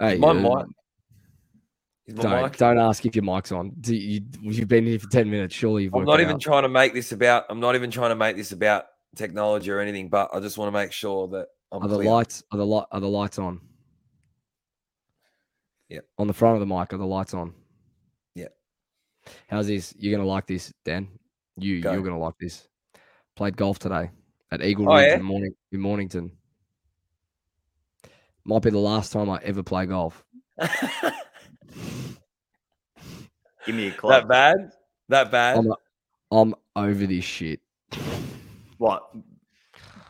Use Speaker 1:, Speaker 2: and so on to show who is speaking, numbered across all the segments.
Speaker 1: Hey,
Speaker 2: My
Speaker 1: uh,
Speaker 2: mic.
Speaker 1: Don't,
Speaker 2: mic-
Speaker 1: don't ask if your mic's on. Do You, you've been here for 10 minutes. Surely you've
Speaker 2: I'm not even
Speaker 1: out.
Speaker 2: trying to make this about. I'm not even trying to make this about technology or anything. But I just want to make sure that I'm
Speaker 1: Are the
Speaker 2: clear.
Speaker 1: lights are the light are the lights on?
Speaker 2: Yeah.
Speaker 1: On the front of the mic, are the lights on?
Speaker 2: Yeah.
Speaker 1: How's this? You're gonna like this, Dan. You
Speaker 2: Go.
Speaker 1: you're gonna like this. Played golf today at Eagle
Speaker 2: Oh,
Speaker 1: Ridge
Speaker 2: yeah?
Speaker 1: in, Morning, in Mornington. Might be the last time I ever play golf.
Speaker 3: Give me a club.
Speaker 2: that bad? That bad?
Speaker 1: I'm, I'm over this shit.
Speaker 3: What?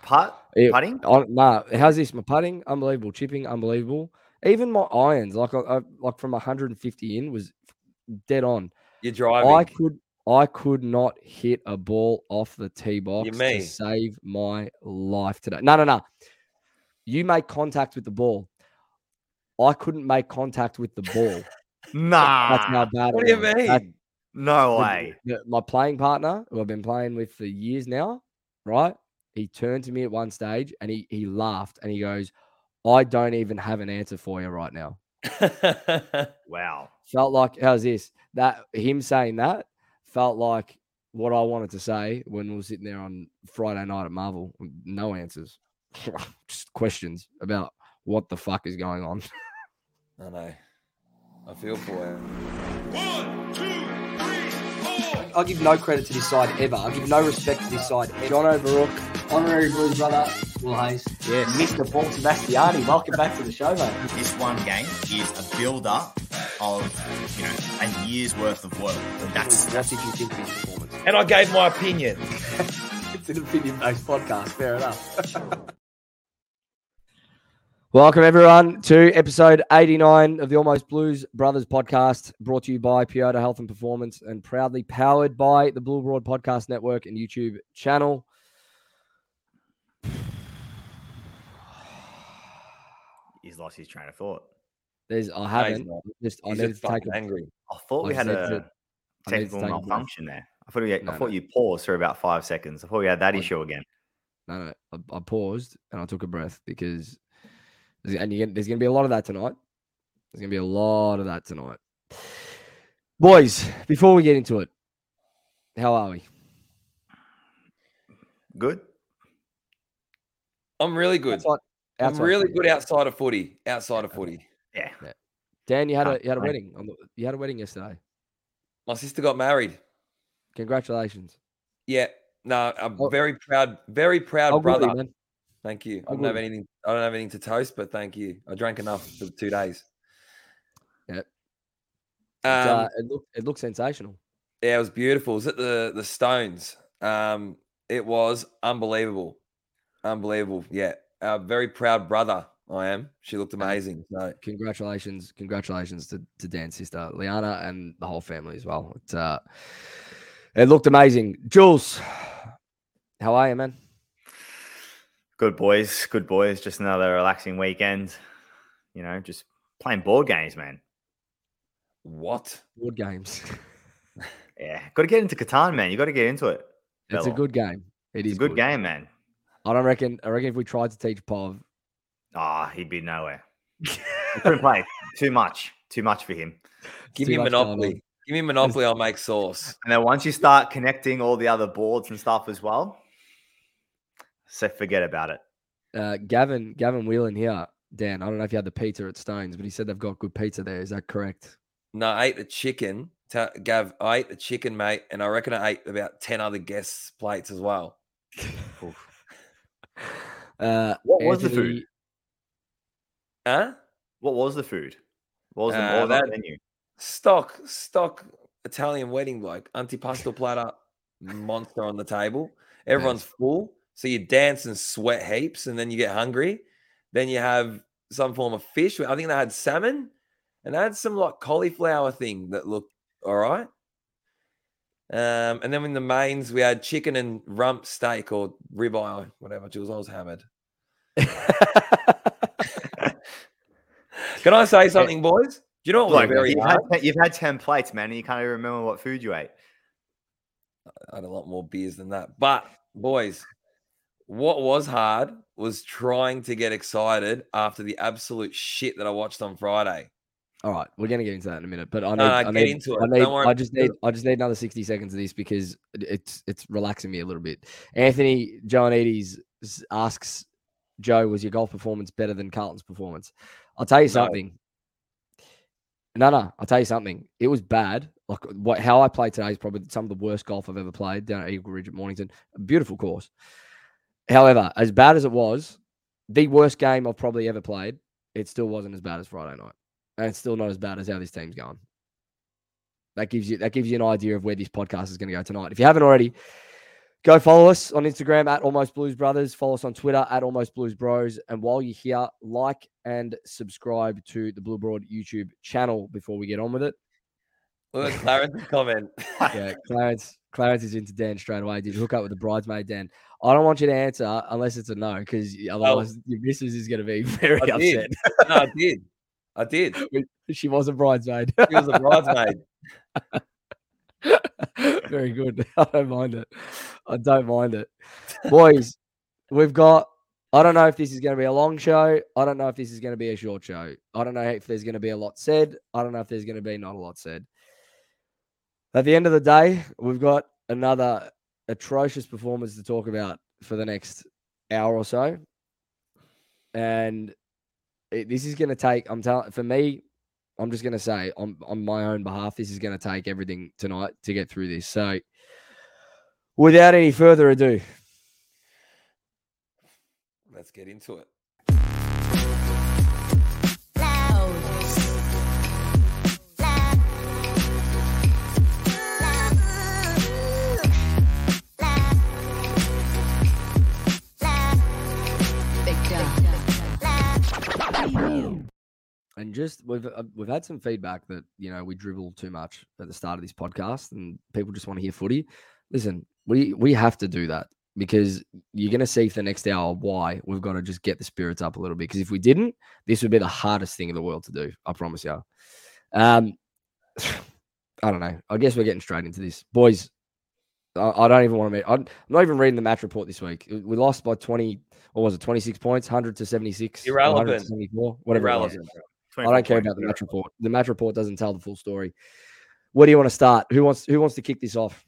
Speaker 3: Putt?
Speaker 1: It-
Speaker 3: Putting?
Speaker 1: I, nah, how's this? My putting, unbelievable. Chipping, unbelievable. Even my irons, like I, I like from 150 in, was dead on.
Speaker 2: You're driving.
Speaker 1: I could, I could not hit a ball off the tee box
Speaker 2: me.
Speaker 1: to save my life today. No, no, no. You make contact with the ball. I couldn't make contact with the ball.
Speaker 3: Nah.
Speaker 1: That's how bad.
Speaker 2: what do you mean?
Speaker 1: That-
Speaker 3: no way.
Speaker 1: the- my playing partner, who I've been playing with for years now, right? He turned to me at one stage and he he laughed and he goes, "I don't even have an answer for you right now."
Speaker 3: Wow.
Speaker 1: Felt like how's this? That him saying that felt like what I wanted to say when we were sitting there on Friday night at Marvel. No answers, just questions about what the fuck is going on.
Speaker 2: I know. I feel for you.
Speaker 1: I'll give no credit to this side ever. I'll give no respect to this side. John Overrook, honorary Blues brother, Will Hayes.
Speaker 3: Yes.
Speaker 1: Mr. Paul Sebastiani, welcome back to the show, mate.
Speaker 4: This one game is a build-up of you know a year's worth of work. That's
Speaker 1: What did you think of his performance?
Speaker 2: And I gave my opinion.
Speaker 1: It's an opinion-based podcast. Fair enough. Welcome everyone to episode 89 of the Almost Blues Brothers podcast, brought to you by Piota Health and Performance and proudly powered by the Blue Broad Podcast Network and YouTube channel.
Speaker 3: He's lost his train of thought.
Speaker 1: There's I haven't
Speaker 2: not.
Speaker 1: just I need
Speaker 2: just
Speaker 1: to take a
Speaker 2: angry.
Speaker 3: I thought we
Speaker 1: I
Speaker 3: had a
Speaker 1: to- I need to
Speaker 3: technical malfunction there. I thought, we had,
Speaker 1: No,
Speaker 3: I thought
Speaker 1: no.
Speaker 3: you paused for about five seconds. I thought we had that
Speaker 1: I-
Speaker 3: issue again.
Speaker 1: No, no, I, I paused and I took a breath because, and you get, there's going to be a lot of that tonight. There's going to be a lot of that tonight. Boys, before we get into it, how are we?
Speaker 3: Good.
Speaker 2: I'm really good.
Speaker 1: Outside-
Speaker 2: I'm really
Speaker 1: footy.
Speaker 2: good outside of footy. Outside of footy.
Speaker 3: Yeah.
Speaker 1: Dan, you had a you had a wedding. You had a wedding yesterday.
Speaker 2: My sister got married.
Speaker 1: Congratulations.
Speaker 2: Yeah. No, I'm
Speaker 1: Oh.
Speaker 2: very proud. Very proud
Speaker 1: How
Speaker 2: brother.
Speaker 1: you, man?
Speaker 2: Thank you. I
Speaker 1: How
Speaker 2: don't have anything. I don't have anything to toast, but thank you. I drank enough for two days.
Speaker 1: Yep.
Speaker 2: Um,
Speaker 1: uh, it looked it looked sensational.
Speaker 2: Yeah, it was beautiful. It was at the the Stones. Um, it was unbelievable, unbelievable. Yeah, a very proud brother. I am. She looked amazing. So
Speaker 1: Congratulations, congratulations to, to Dan's sister, Liana, and the whole family as well. It, uh, it looked amazing. Jules, how are you, man?
Speaker 3: Good boys. Good boys. Just another relaxing weekend. You know, just playing board games, man.
Speaker 2: what?
Speaker 1: Board games.
Speaker 3: Yeah. Got to get into Catan, man. You got to get into it.
Speaker 1: It's a good game. It
Speaker 3: It's
Speaker 1: is
Speaker 3: a good game, man.
Speaker 1: I don't reckon. I reckon if we tried to teach Pov,
Speaker 3: Ah, he'd be nowhere. He couldn't play. Too much. Too much for him.
Speaker 2: Give
Speaker 1: too
Speaker 2: me
Speaker 1: much going
Speaker 2: Monopoly. Give me Monopoly. I'll make sauce.
Speaker 3: And then once you start connecting all the other boards and stuff as well, so forget about it.
Speaker 1: uh, Gavin, Gavin Whelan here, Dan. I don't know if you had the pizza at Stones, but he said they've got good pizza there. Is that correct?
Speaker 2: No, I ate the chicken. Ta- Gav, I ate the chicken, mate, and I reckon I ate about ten other guests' plates as well.
Speaker 1: Uh,
Speaker 3: What was the food?
Speaker 2: Huh?
Speaker 3: What was the food? What was the,
Speaker 2: Uh,
Speaker 3: what was the
Speaker 2: that-
Speaker 3: menu?
Speaker 2: Stock, stock Italian wedding bloke. Antipasto platter, monster on the table. Everyone's full. So you dance and sweat heaps, and then you get hungry. Then you have some form of fish. I think they had salmon, and they had some like cauliflower thing that looked all right. Um, and then in the mains, we had chicken and rump steak or ribeye, whatever. Jules, I was hammered. Can I say something, boys? Do you know what was
Speaker 3: Look,
Speaker 2: very
Speaker 3: you've,
Speaker 2: hard?
Speaker 3: had, you've had 10 plates, man, and you can't even remember what food you ate.
Speaker 2: I had a lot more beers than that. But boys, What was hard was trying to get excited after the absolute shit that I watched on Friday.
Speaker 1: All right, we're gonna get into that in a minute, but I need,
Speaker 2: no,
Speaker 1: I
Speaker 2: get
Speaker 1: need,
Speaker 2: into it.
Speaker 1: I need, I just need. I just need another sixty seconds of this because it's it's relaxing me a little bit. Anthony Joanides asks Joe, was your golf performance better than Carlton's performance? I'll tell you
Speaker 2: No.
Speaker 1: something. No, no, I'll tell you something. It was bad. Like what how I played today is probably some of the worst golf I've ever played down at Eagle Ridge at Mornington. A beautiful course. However, as bad as it was, the worst game I've probably ever played, it still wasn't as bad as Friday night and it's still not as bad as how this team's going. That gives you that gives you an idea of where this podcast is going to go tonight. If you haven't already, go follow us on Instagram at Almost Blues Brothers. Follow us on Twitter at Almost Blues Bros. And while you're here, like and subscribe to the Blue Broad YouTube channel before we get on with it.
Speaker 2: Look at Clarence's comment.
Speaker 1: Yeah, Clarence. Clarence is into Dan straight away. Did you hook up with the bridesmaid, Dan? I don't want you to answer unless it's a no, because otherwise oh. your missus is going to be very
Speaker 2: I did.
Speaker 1: upset.
Speaker 2: no, I did. I did.
Speaker 1: she was a bridesmaid.
Speaker 2: She was a bridesmaid.
Speaker 1: Very good. I don't mind it. I don't mind it. Boys, we've got. I don't know if this is going to be a long show. I don't know if this is going to be a short show. I don't know if there's going to be a lot said. I don't know if there's going to be not a lot said. At the end of the day, we've got another atrocious performance to talk about for the next hour or so. And it, this is going to take, I'm telling, for me, I'm just going to say on, on my own behalf, this is going to take everything tonight to get through this. So, without any further ado,
Speaker 2: Let's get into it.
Speaker 1: And just we've uh, we've had some feedback that you know we dribble too much at the start of this podcast, and people just want to hear footy. Listen, we we have to do that because you're going to see for the next hour why we've got to just get the spirits up a little bit. Because if we didn't, this would be the hardest thing in the world to do. I promise you. Um, I don't know. I guess we're getting straight into this, boys. I, I don't even want to. Meet I'm not even reading the match report this week. We lost by 20. What was it? 26 points, 100 to 76, or 100 to
Speaker 2: Irrelevant.
Speaker 1: 74, whatever.
Speaker 2: Irrelevant.
Speaker 1: I don't care about the match report. The match report doesn't tell the full story. Where do you want to start? Who wants Who wants to kick this off?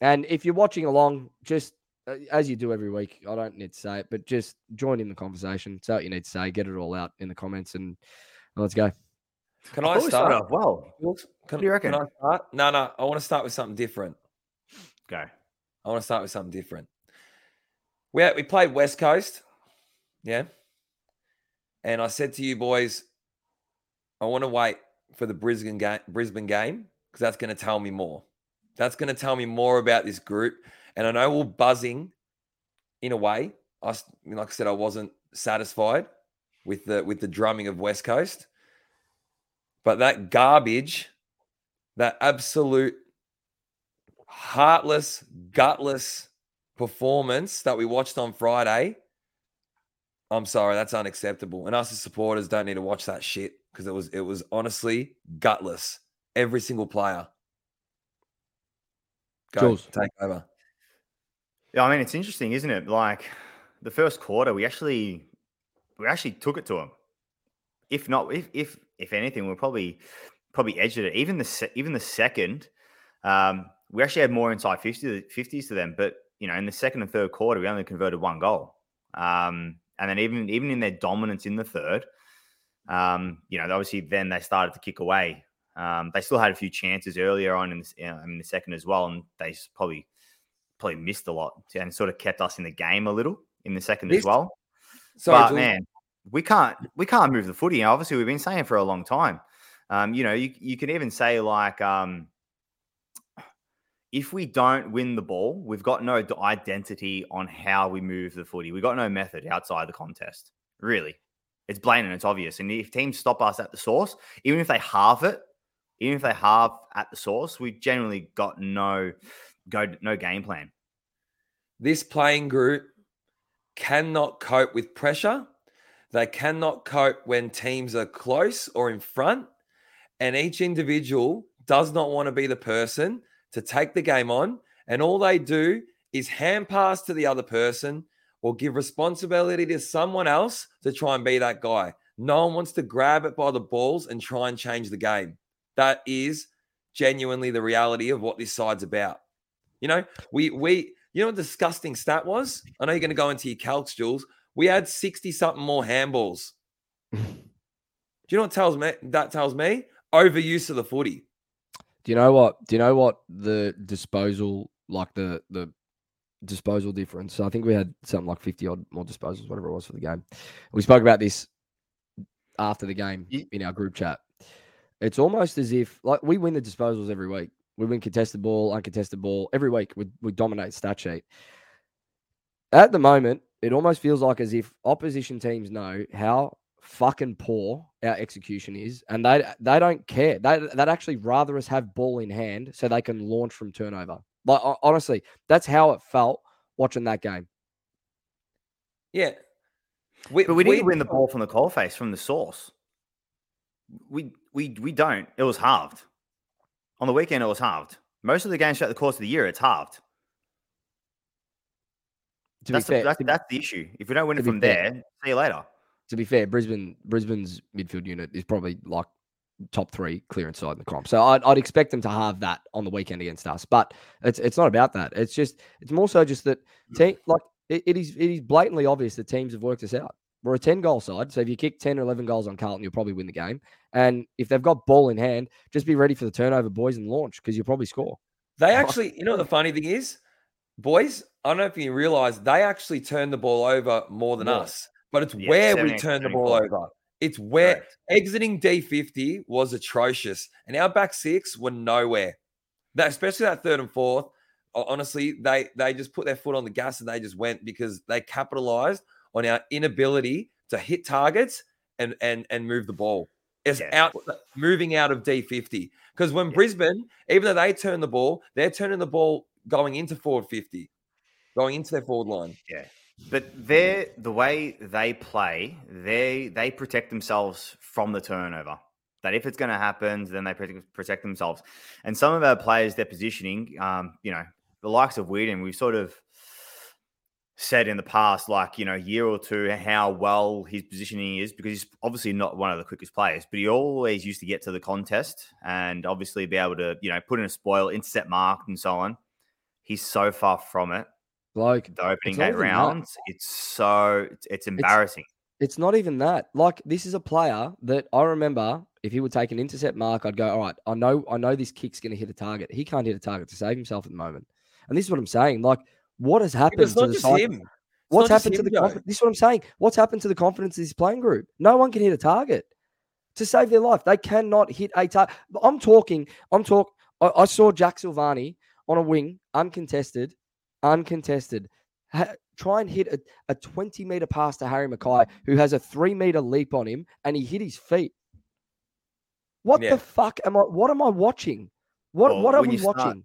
Speaker 1: And if you're watching along, just uh, as you do every week, I don't need to say it, but just join in the conversation. Say what you need to say. Get it all out in the comments, and let's go.
Speaker 2: Can
Speaker 3: I
Speaker 2: I
Speaker 3: thought
Speaker 2: start?
Speaker 3: off well.
Speaker 2: Wilkes? Can,
Speaker 3: do you reckon?
Speaker 2: Can I start? No, no. I want to start with something different.
Speaker 3: Go.
Speaker 2: I want to start with something different. We we played West Coast, yeah, and I said to you boys, I want to wait for the Brisbane game, Brisbane game, because that's going to tell me more. That's going to tell me more about this group, and I know we're buzzing, in a way. I like I said, I wasn't satisfied with the with the drumming of West Coast, but that garbage, that absolute heartless, gutless performance that we watched on Friday, I'm sorry, that's unacceptable. And us as supporters don't need to watch that shit because it was it was honestly gutless. Every single player. Go
Speaker 1: Jules.
Speaker 2: take over.
Speaker 3: Yeah, I mean it's interesting, isn't it? Like the first quarter, we actually we actually took it to them. If not, if if if anything, we're probably probably edged it. Even the se- even the second, um, we actually had more inside 50, 50s to them. But you know, in the second and third quarter, we only converted one goal. Um, and then even even in their dominance in the third, um, you know, obviously then they started to kick away. Um, they still had a few chances earlier on in the, you know, in the second as well, and they probably probably missed a lot and sort of kept us in the game a little in the second
Speaker 2: This-
Speaker 3: as well.
Speaker 2: Sorry,
Speaker 3: but
Speaker 2: Jules.
Speaker 3: man, we can't we can't move the footy. And obviously, we've been saying for a long time. Um, you know, you you can even say like, um, if we don't win the ball, we've got no identity on how we move the footy. We've got no method outside the contest. Really, it's blatant. And it's obvious. And if teams stop us at the source, even if they halve it, even if they halve at the source, we generally got no go no game plan.
Speaker 2: this playing group cannot cope with pressure. They cannot cope when teams are close or in front. And each individual does not want to be the person to take the game on. And all they do is hand pass to the other person or give responsibility to someone else to try and be that guy. No one wants to grab it by the balls and try and change the game. That is genuinely the reality of what this side's about. You know, we we you know what disgusting stat was? I know you're going to go into your calcs, Jules. We had 60 something more handballs. Do you know what tells me that tells me? Overuse of the footy.
Speaker 1: Do you know what? Do you know what the disposal, like the the disposal difference? So I think we had something like fifty odd more disposals, whatever it was for the game. We spoke about this after the game in our group chat. It's almost as if like we win the disposals every week. We win contested ball, uncontested ball every week. We we dominate stat sheet. At the moment, it almost feels like as if opposition teams know how fucking poor our execution is, and they they don't care. They they'd actually rather us have ball in hand so they can launch from turnover. Like honestly, that's how it felt watching that game.
Speaker 2: Yeah. We,
Speaker 3: But we need to win the ball from the coalface, from the source. We we we don't. It was halved. On the weekend, it was halved. Most of the games throughout the course of the year, it's halved.
Speaker 1: To
Speaker 3: That's,
Speaker 1: be fair,
Speaker 3: the, that's,
Speaker 1: to,
Speaker 3: that's the issue. If we don't win it
Speaker 1: be
Speaker 3: from
Speaker 1: fair-
Speaker 3: there, see you later.
Speaker 1: To be fair, Brisbane Brisbane's midfield unit is probably like top three clearance side in the comp. So I'd, I'd expect them to have that on the weekend against us. But it's it's not about that. It's just it's more so just that team like it, it is it is blatantly obvious that teams have worked this out. We're a 10 goal side. So if you kick 10 or 11 goals on Carlton, you'll probably win the game. And if they've got ball in hand, just be ready for the turnover, boys, and launch because you'll probably score.
Speaker 2: They actually, you know the funny thing is? Boys, I don't know if you realize they actually turn the ball over more than
Speaker 3: More.
Speaker 2: us, but it's
Speaker 3: Yeah,
Speaker 2: where we
Speaker 3: 78,
Speaker 2: turn the ball over. It's where
Speaker 3: Correct.
Speaker 2: exiting D50 was atrocious, and our back six were nowhere. That especially that third and fourth. Honestly, they they just put their foot on the gas and they just went because they capitalized on our inability to hit targets and and and move the ball. It's
Speaker 3: Yeah.
Speaker 2: out moving out of D50. Because when
Speaker 3: Yeah.
Speaker 2: Brisbane, even though they turn the ball, they're turning the ball going into forward 50, going into their forward line.
Speaker 3: But they're the way they play, they they protect themselves from the turnover. That if it's going to happen, then they protect, themselves. And some of our players, their positioning, um, you know, the likes of Whedon, we've sort of said in the past, like you know, year or two, how well his positioning is because he's obviously not one of the quickest players, but he always used to get to the contest and obviously be able to, you know, put in a spoil, intercept mark, and so on. He's so far from it
Speaker 1: Like
Speaker 3: the opening eight
Speaker 1: even that.
Speaker 3: rounds. It's so it's, it's embarrassing.
Speaker 1: It's not even that. Like this is a player that I remember if he would take an intercept mark, I'd go, all right, I know, I know this kick's going to hit a target. He can't hit a target to save himself at the moment. And this is what I'm saying. Like, what has happened
Speaker 2: it's
Speaker 1: to the side?
Speaker 2: him.
Speaker 1: What's happened to the confidence? This is what I'm saying. What's happened to the confidence of this playing group? No one can hit a target to save their life. They cannot hit a target. I'm talking. I'm talk. I, I saw Jack Silvagni on a wing, uncontested, uncontested. Ha- try and hit a, a 20 meter pass to Harry McKay, who has a three meter leap on him, and he hit his feet. What
Speaker 2: Yeah.
Speaker 1: the fuck am I? What am I watching? What
Speaker 3: Well,
Speaker 1: What are we
Speaker 3: you start-
Speaker 1: watching?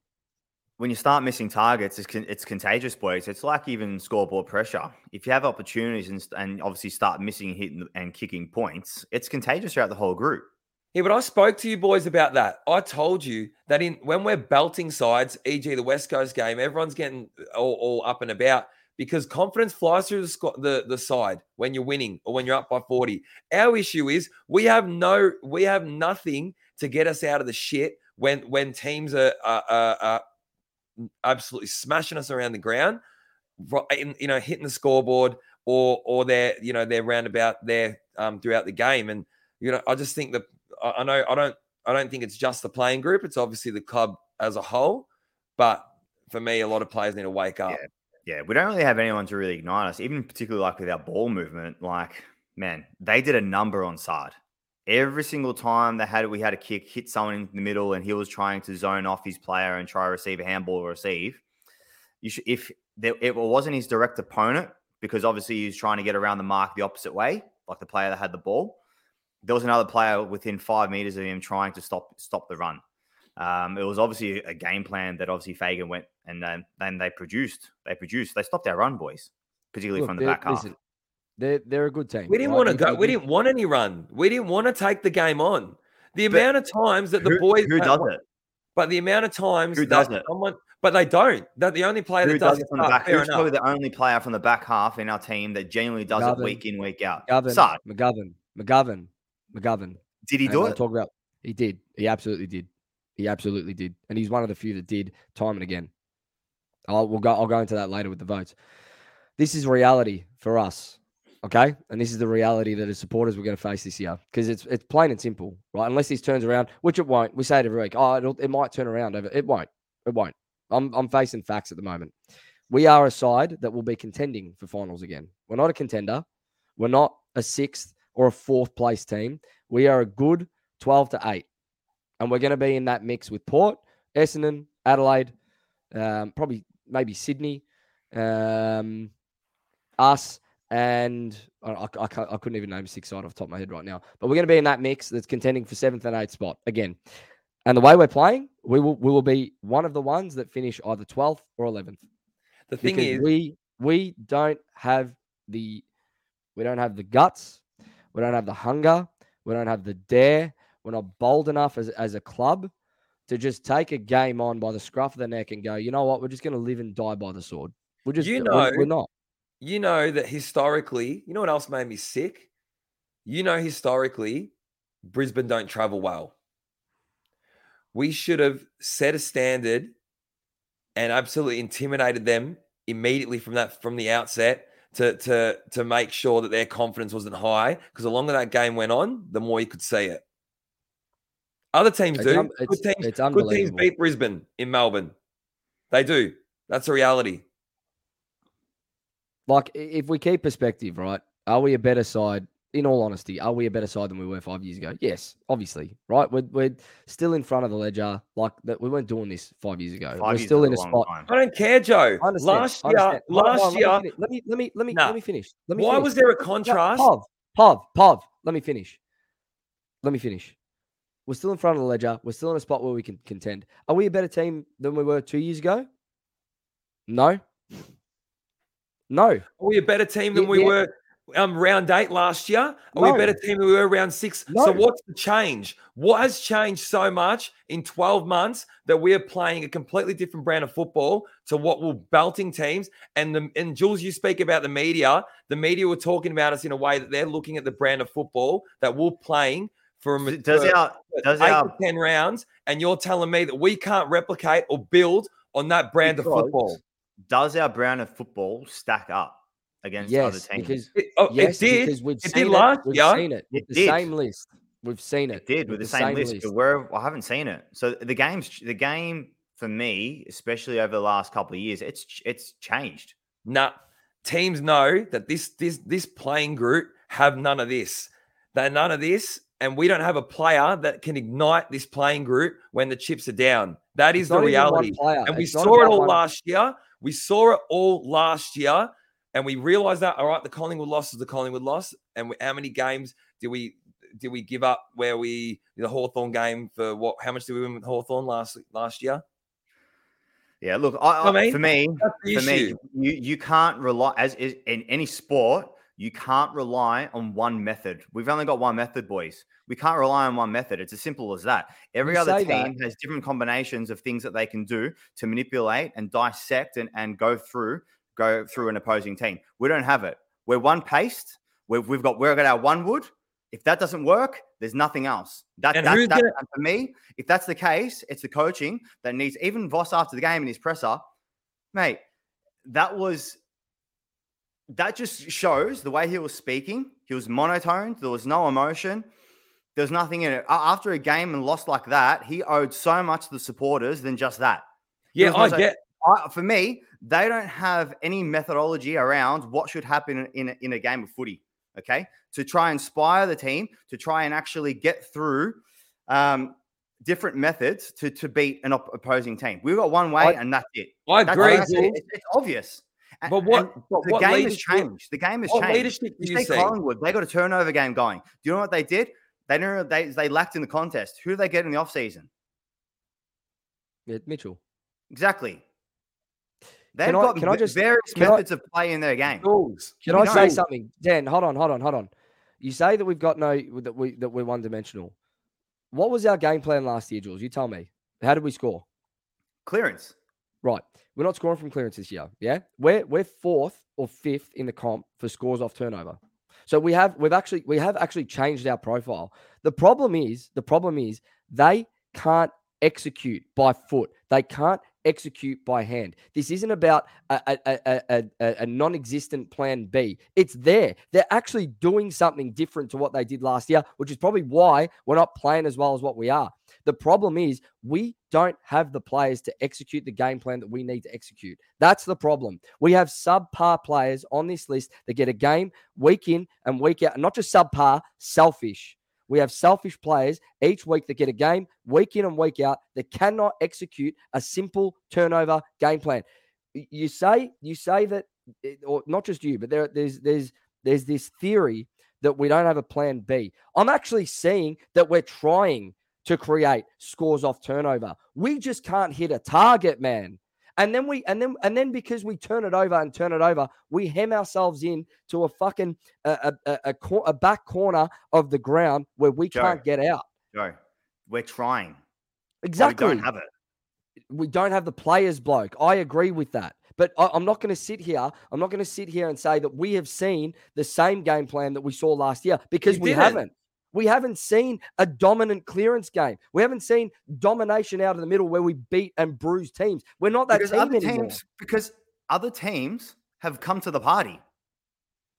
Speaker 3: When you start missing targets, it's it's contagious, boys. It's like even scoreboard pressure. If you have opportunities and, st- and obviously start missing, hitting, and kicking points, it's contagious throughout the whole group.
Speaker 2: Yeah, but I spoke to you boys about that. I told you that in when we're belting sides, e.g. the West Coast game, everyone's getting all, all up and about because confidence flies through the, the the side when you're winning or when you're up by 40. Our issue is we have no we have nothing to get us out of the shit when when teams are are, are, are absolutely smashing us around the ground, in- you know, hitting the scoreboard or or they're you know they're roundabout there um, throughout the game. And you know, I just think that I know I don't I don't think it's just the playing group. It's obviously the club as a whole. But for me, a lot of players need to wake up.
Speaker 3: Yeah, we don't really have anyone to really ignite us, even particularly like with our ball movement. Like, man, they did a number on Saad. Every single time they had we had a kick, hit someone in the middle, and he was trying to zone off his player and try to receive a handball or receive. You should, if there, it wasn't his direct opponent, because obviously he was trying to get around the mark the opposite way, like the player that had the ball. There was another player within five meters of him trying to stop stop the run. Um, it was obviously a game plan that obviously Fagan went and then then they produced. They produced. They stopped our run, boys, particularly
Speaker 1: Look,
Speaker 3: from the
Speaker 1: they're-
Speaker 3: back half.
Speaker 1: listen, They're they're a good team.
Speaker 2: We didn't
Speaker 1: right?
Speaker 2: want to go. We
Speaker 1: did-
Speaker 2: didn't want any run. We didn't want to take the game on. The
Speaker 3: But
Speaker 2: amount of times that the
Speaker 3: who,
Speaker 2: boys
Speaker 3: who does it?
Speaker 2: But the amount of times
Speaker 3: Who
Speaker 2: that
Speaker 3: does it?
Speaker 2: someone, but they don't. That the only player
Speaker 3: Who
Speaker 2: that does,
Speaker 3: does it
Speaker 2: it
Speaker 3: from the back? Who's
Speaker 2: enough.
Speaker 3: probably the only player from the back half in our team that genuinely does
Speaker 1: McGovern.
Speaker 3: it week in, week out?
Speaker 1: McGovern,
Speaker 3: Saad,
Speaker 1: McGovern, McGovern, McGovern.
Speaker 3: did he do it?
Speaker 1: Talk about he did. He absolutely did. He absolutely did, and he's one of the few that did time and again. I'll we'll go. I'll go into that later with the votes. This is reality for us, okay? And this is the reality that as supporters we're going to face this year because it's it's plain and simple, right? Unless this turns around, which it won't. We say it every week. Oh, it'll, it might turn around over. It won't. It won't. I'm I'm facing facts at the moment. We are a side that will be contending for finals again. We're not a contender. We're not a sixth or a fourth place team. We are a good 12 to 8. And we're going to be in that mix with Port, Essendon, Adelaide, um, probably maybe Sydney, um, us, and I, I, I I couldn't even name a six side off the top of my head right now. But we're going to be in that mix that's contending for seventh and eighth spot again. And the way we're playing, we will we will be one of the ones that finish either 12th or 11th
Speaker 2: The thing
Speaker 1: because
Speaker 2: is,
Speaker 1: we we don't have the we don't have the guts, we don't have the hunger, we don't have the dare. We're not bold enough as as a club to just take a game on by the scruff of the neck and go, you know what, we're just going to live and die by the sword. We're just
Speaker 2: You
Speaker 1: we're- we're, not.
Speaker 2: you know that historically, you know what else made me sick? You know, historically, Brisbane don't travel well. We should have set a standard and absolutely intimidated them immediately from that from the outset to to to make sure that their confidence wasn't high. Because the longer that game went on, the more you could see it. Other teams
Speaker 1: It's
Speaker 2: do. good teams,
Speaker 1: it's
Speaker 2: good teams beat Brisbane in Melbourne. They do. That's a reality.
Speaker 1: Like if we keep perspective, right? Are we a better side? In all honesty, are we a better side than we were five years ago? Yes, obviously, right? We're, we're still in front of the ledger. Like that, we weren't doing this five years ago.
Speaker 3: Five
Speaker 1: we're
Speaker 3: years
Speaker 1: still in a
Speaker 3: long
Speaker 1: spot.
Speaker 3: time.
Speaker 2: I don't care, Joe. Last year,
Speaker 1: understand.
Speaker 2: Last
Speaker 1: on,
Speaker 2: year,
Speaker 1: let me, let me let me let me
Speaker 2: Nah.
Speaker 1: let me finish. Let me
Speaker 2: why
Speaker 1: finish.
Speaker 2: was there a contrast?
Speaker 1: Pov, Pov, Pov. Let me finish. Let me finish. We're still in front of the ledger. We're still in a spot where we can contend. Are we a better team than we were two years ago? No. No.
Speaker 2: Are we a better team than
Speaker 1: Yeah,
Speaker 2: we
Speaker 1: yeah.
Speaker 2: were um, round eight last year? Are we a better team than we were round six?
Speaker 1: No.
Speaker 2: So what's the change? What has changed so much in 12 months that we are playing a completely different brand of football to what we're belting teams? And the and Jules, you speak about the media. The media were talking about us in a way that they're looking at the brand of football that we're playing for, a-
Speaker 3: Does
Speaker 2: for
Speaker 3: our does
Speaker 2: eight
Speaker 3: our
Speaker 2: to 10 rounds, and you're telling me that we can't replicate or build on that brand of football.
Speaker 3: does our brand of football stack up against other
Speaker 1: Yes,
Speaker 3: teams?
Speaker 1: because
Speaker 2: It, oh,
Speaker 1: yes,
Speaker 2: it did.
Speaker 1: because we've
Speaker 2: It
Speaker 1: seen
Speaker 2: did
Speaker 1: it.
Speaker 2: last
Speaker 1: We've
Speaker 2: year.
Speaker 1: seen it.
Speaker 3: It
Speaker 1: the
Speaker 3: did.
Speaker 1: same list. We've seen it.
Speaker 3: It did with the same, list, but where I haven't seen it. So the game's the game for me, especially over the last couple of years, it's it's changed.
Speaker 2: Nah, teams know that this this this playing group have none of this. They're none of this, and we don't have a player that can ignite this playing group when the chips are down. That is
Speaker 1: It's
Speaker 2: the
Speaker 1: not even one
Speaker 2: reality. And we
Speaker 1: It's not
Speaker 2: saw it all
Speaker 1: one-
Speaker 2: last year. We saw it all last year, and we realized that all right, the Collingwood loss is the Collingwood loss. And we, how many games did we did we give up where we the Hawthorn game for what? How much did we win with Hawthorn last last year?
Speaker 3: Yeah, look, I,
Speaker 2: I
Speaker 3: I,
Speaker 2: mean,
Speaker 3: for me, for me, you you can't rely as is in any sport. You can't rely on one method. We've only got one method, boys. We can't rely on one method. It's as simple as that. Every
Speaker 1: You
Speaker 3: other
Speaker 1: say that.
Speaker 3: team has different combinations of things that they can do to manipulate and dissect and, and go through go through an opposing team. We don't have it. We're one paced. We've, we've got we've got our one wood. If that doesn't work, there's nothing else. That,
Speaker 2: And
Speaker 3: that, that-
Speaker 2: gonna-
Speaker 3: and for me, if that's the case, it's the coaching that needs. Even Voss after the game in his presser, mate, that was that just shows the way he was speaking. He was monotone. There was no emotion. There was nothing in it. After a game and lost like that, he owed so much to the supporters than just that.
Speaker 2: Yeah, I get.
Speaker 3: I, for me, they don't have any methodology around what should happen in, in, in a game of footy. Okay, to try and inspire the team, to try and actually get through um, different methods to to beat an op- opposing team. We've got one way,
Speaker 1: I-
Speaker 3: and that's it.
Speaker 2: I
Speaker 3: That's,
Speaker 2: agree.
Speaker 3: that's it. It's, it's obvious.
Speaker 2: But what- but
Speaker 3: the
Speaker 2: what
Speaker 3: game has changed. The game has
Speaker 2: What
Speaker 3: changed.
Speaker 2: leadership do
Speaker 3: You
Speaker 2: you
Speaker 3: see
Speaker 2: see?
Speaker 3: Collingwood, they got a turnover game going. Do you know what they did? They know they they lacked in the contest. Who did they get in the offseason?
Speaker 1: Yeah, Mitchell.
Speaker 3: Exactly. They've
Speaker 1: Can I-
Speaker 3: got
Speaker 1: can I
Speaker 3: v-
Speaker 1: just-
Speaker 3: various
Speaker 1: can I-
Speaker 3: methods of play in their game.
Speaker 2: Jules.
Speaker 1: Can
Speaker 3: We
Speaker 1: I say something, Dan? Hold on, hold on, hold on. You say that we've got no that we that we're one dimensional. What was our game plan last year, Jules? You tell me. How did we score?
Speaker 3: Clearance.
Speaker 1: Right. We're not scoring from clearance this year. Yeah. We're we're fourth or fifth in the comp for scores off turnover. So we have we've actually we have actually changed our profile. The problem is the problem is they can't execute by foot. They can't execute by hand. This isn't about a, a, a, a, non existent plan B. It's there. They're actually doing something different to what they did last year, which is probably why we're not playing as well as what we are. The problem is we don't have the players to execute the game plan that we need to execute. That's the problem. We have subpar players on this list that get a game week in and week out, not just subpar, selfish. We have selfish players each week that get a game week in and week out that cannot execute a simple turnover game plan. You say you say that, eh, or not just you, but there, there's there's there's this theory that we don't have a plan B. I'm actually seeing that we're trying to create scores off turnover. We just can't hit a target, man. And then we and then and then because we turn it over and turn it over, we hem ourselves in to a fucking a a, a, a back corner of the ground where we
Speaker 3: Joe.
Speaker 1: can't get out.
Speaker 3: Joe, we're trying.
Speaker 1: Exactly.
Speaker 3: We don't have it.
Speaker 1: we don't have the players bloke. I agree with that. But I, I'm not going to sit here. I'm not going to sit here and say that we have seen the same game plan that we saw last year because
Speaker 2: You
Speaker 1: we
Speaker 2: didn't.
Speaker 1: haven't. We haven't seen a dominant clearance game. We haven't seen domination out of the middle where we beat and bruise teams. We're not that
Speaker 3: because
Speaker 1: team
Speaker 3: other
Speaker 1: anymore.
Speaker 3: teams because other teams have come to the party.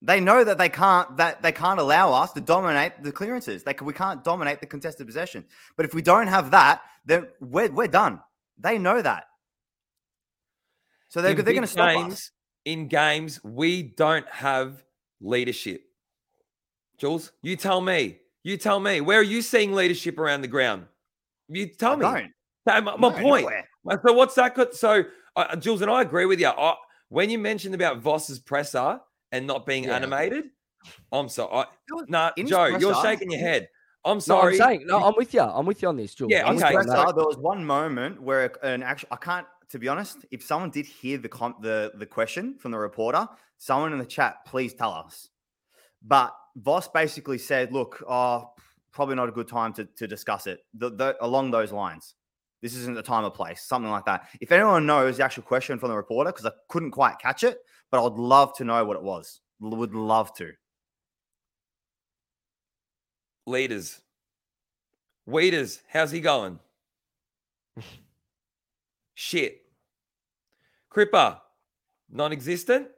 Speaker 3: They know that they can't that they can't allow us to dominate the clearances. They can, we can't dominate the contested possession. But if we don't have that, then we're we're done. They know that. So they're
Speaker 2: In
Speaker 3: they're going to stop
Speaker 2: games,
Speaker 3: us.
Speaker 2: In games, we don't have leadership. Jules, you tell me. You tell me. Where are you seeing leadership around the ground? You tell
Speaker 3: I
Speaker 2: me.
Speaker 3: don't.
Speaker 2: So my, my
Speaker 3: No,
Speaker 2: point.
Speaker 3: nowhere.
Speaker 2: So what's that? got- So uh, Jules and I agree with you. I, when you mentioned about Voss's presser and not being
Speaker 1: Yeah.
Speaker 2: animated, I'm sorry. I,
Speaker 3: was-
Speaker 2: nah,
Speaker 3: in his
Speaker 2: Joe, you're shaking your head. I'm
Speaker 1: No, I'm
Speaker 2: sorry.
Speaker 1: saying no. I'm with you. I'm with you on this, Jules.
Speaker 2: Yeah,
Speaker 1: I'm
Speaker 3: In
Speaker 1: with
Speaker 2: okay.
Speaker 1: you on
Speaker 3: presser, there was one moment where an actual I can't to be honest, if someone did hear the com- the the question from the reporter, someone in the chat, please tell us. But Voss basically said, "Look, oh, probably not a good time to to discuss it." The, the, along those lines, this isn't the time or place, something like that. If anyone knows the actual question from the reporter, because I couldn't quite catch it, but I'd love to know what it was. L- Would love to.
Speaker 2: Leaders. Weeders, how's he going? Shit. Cripper, non existent.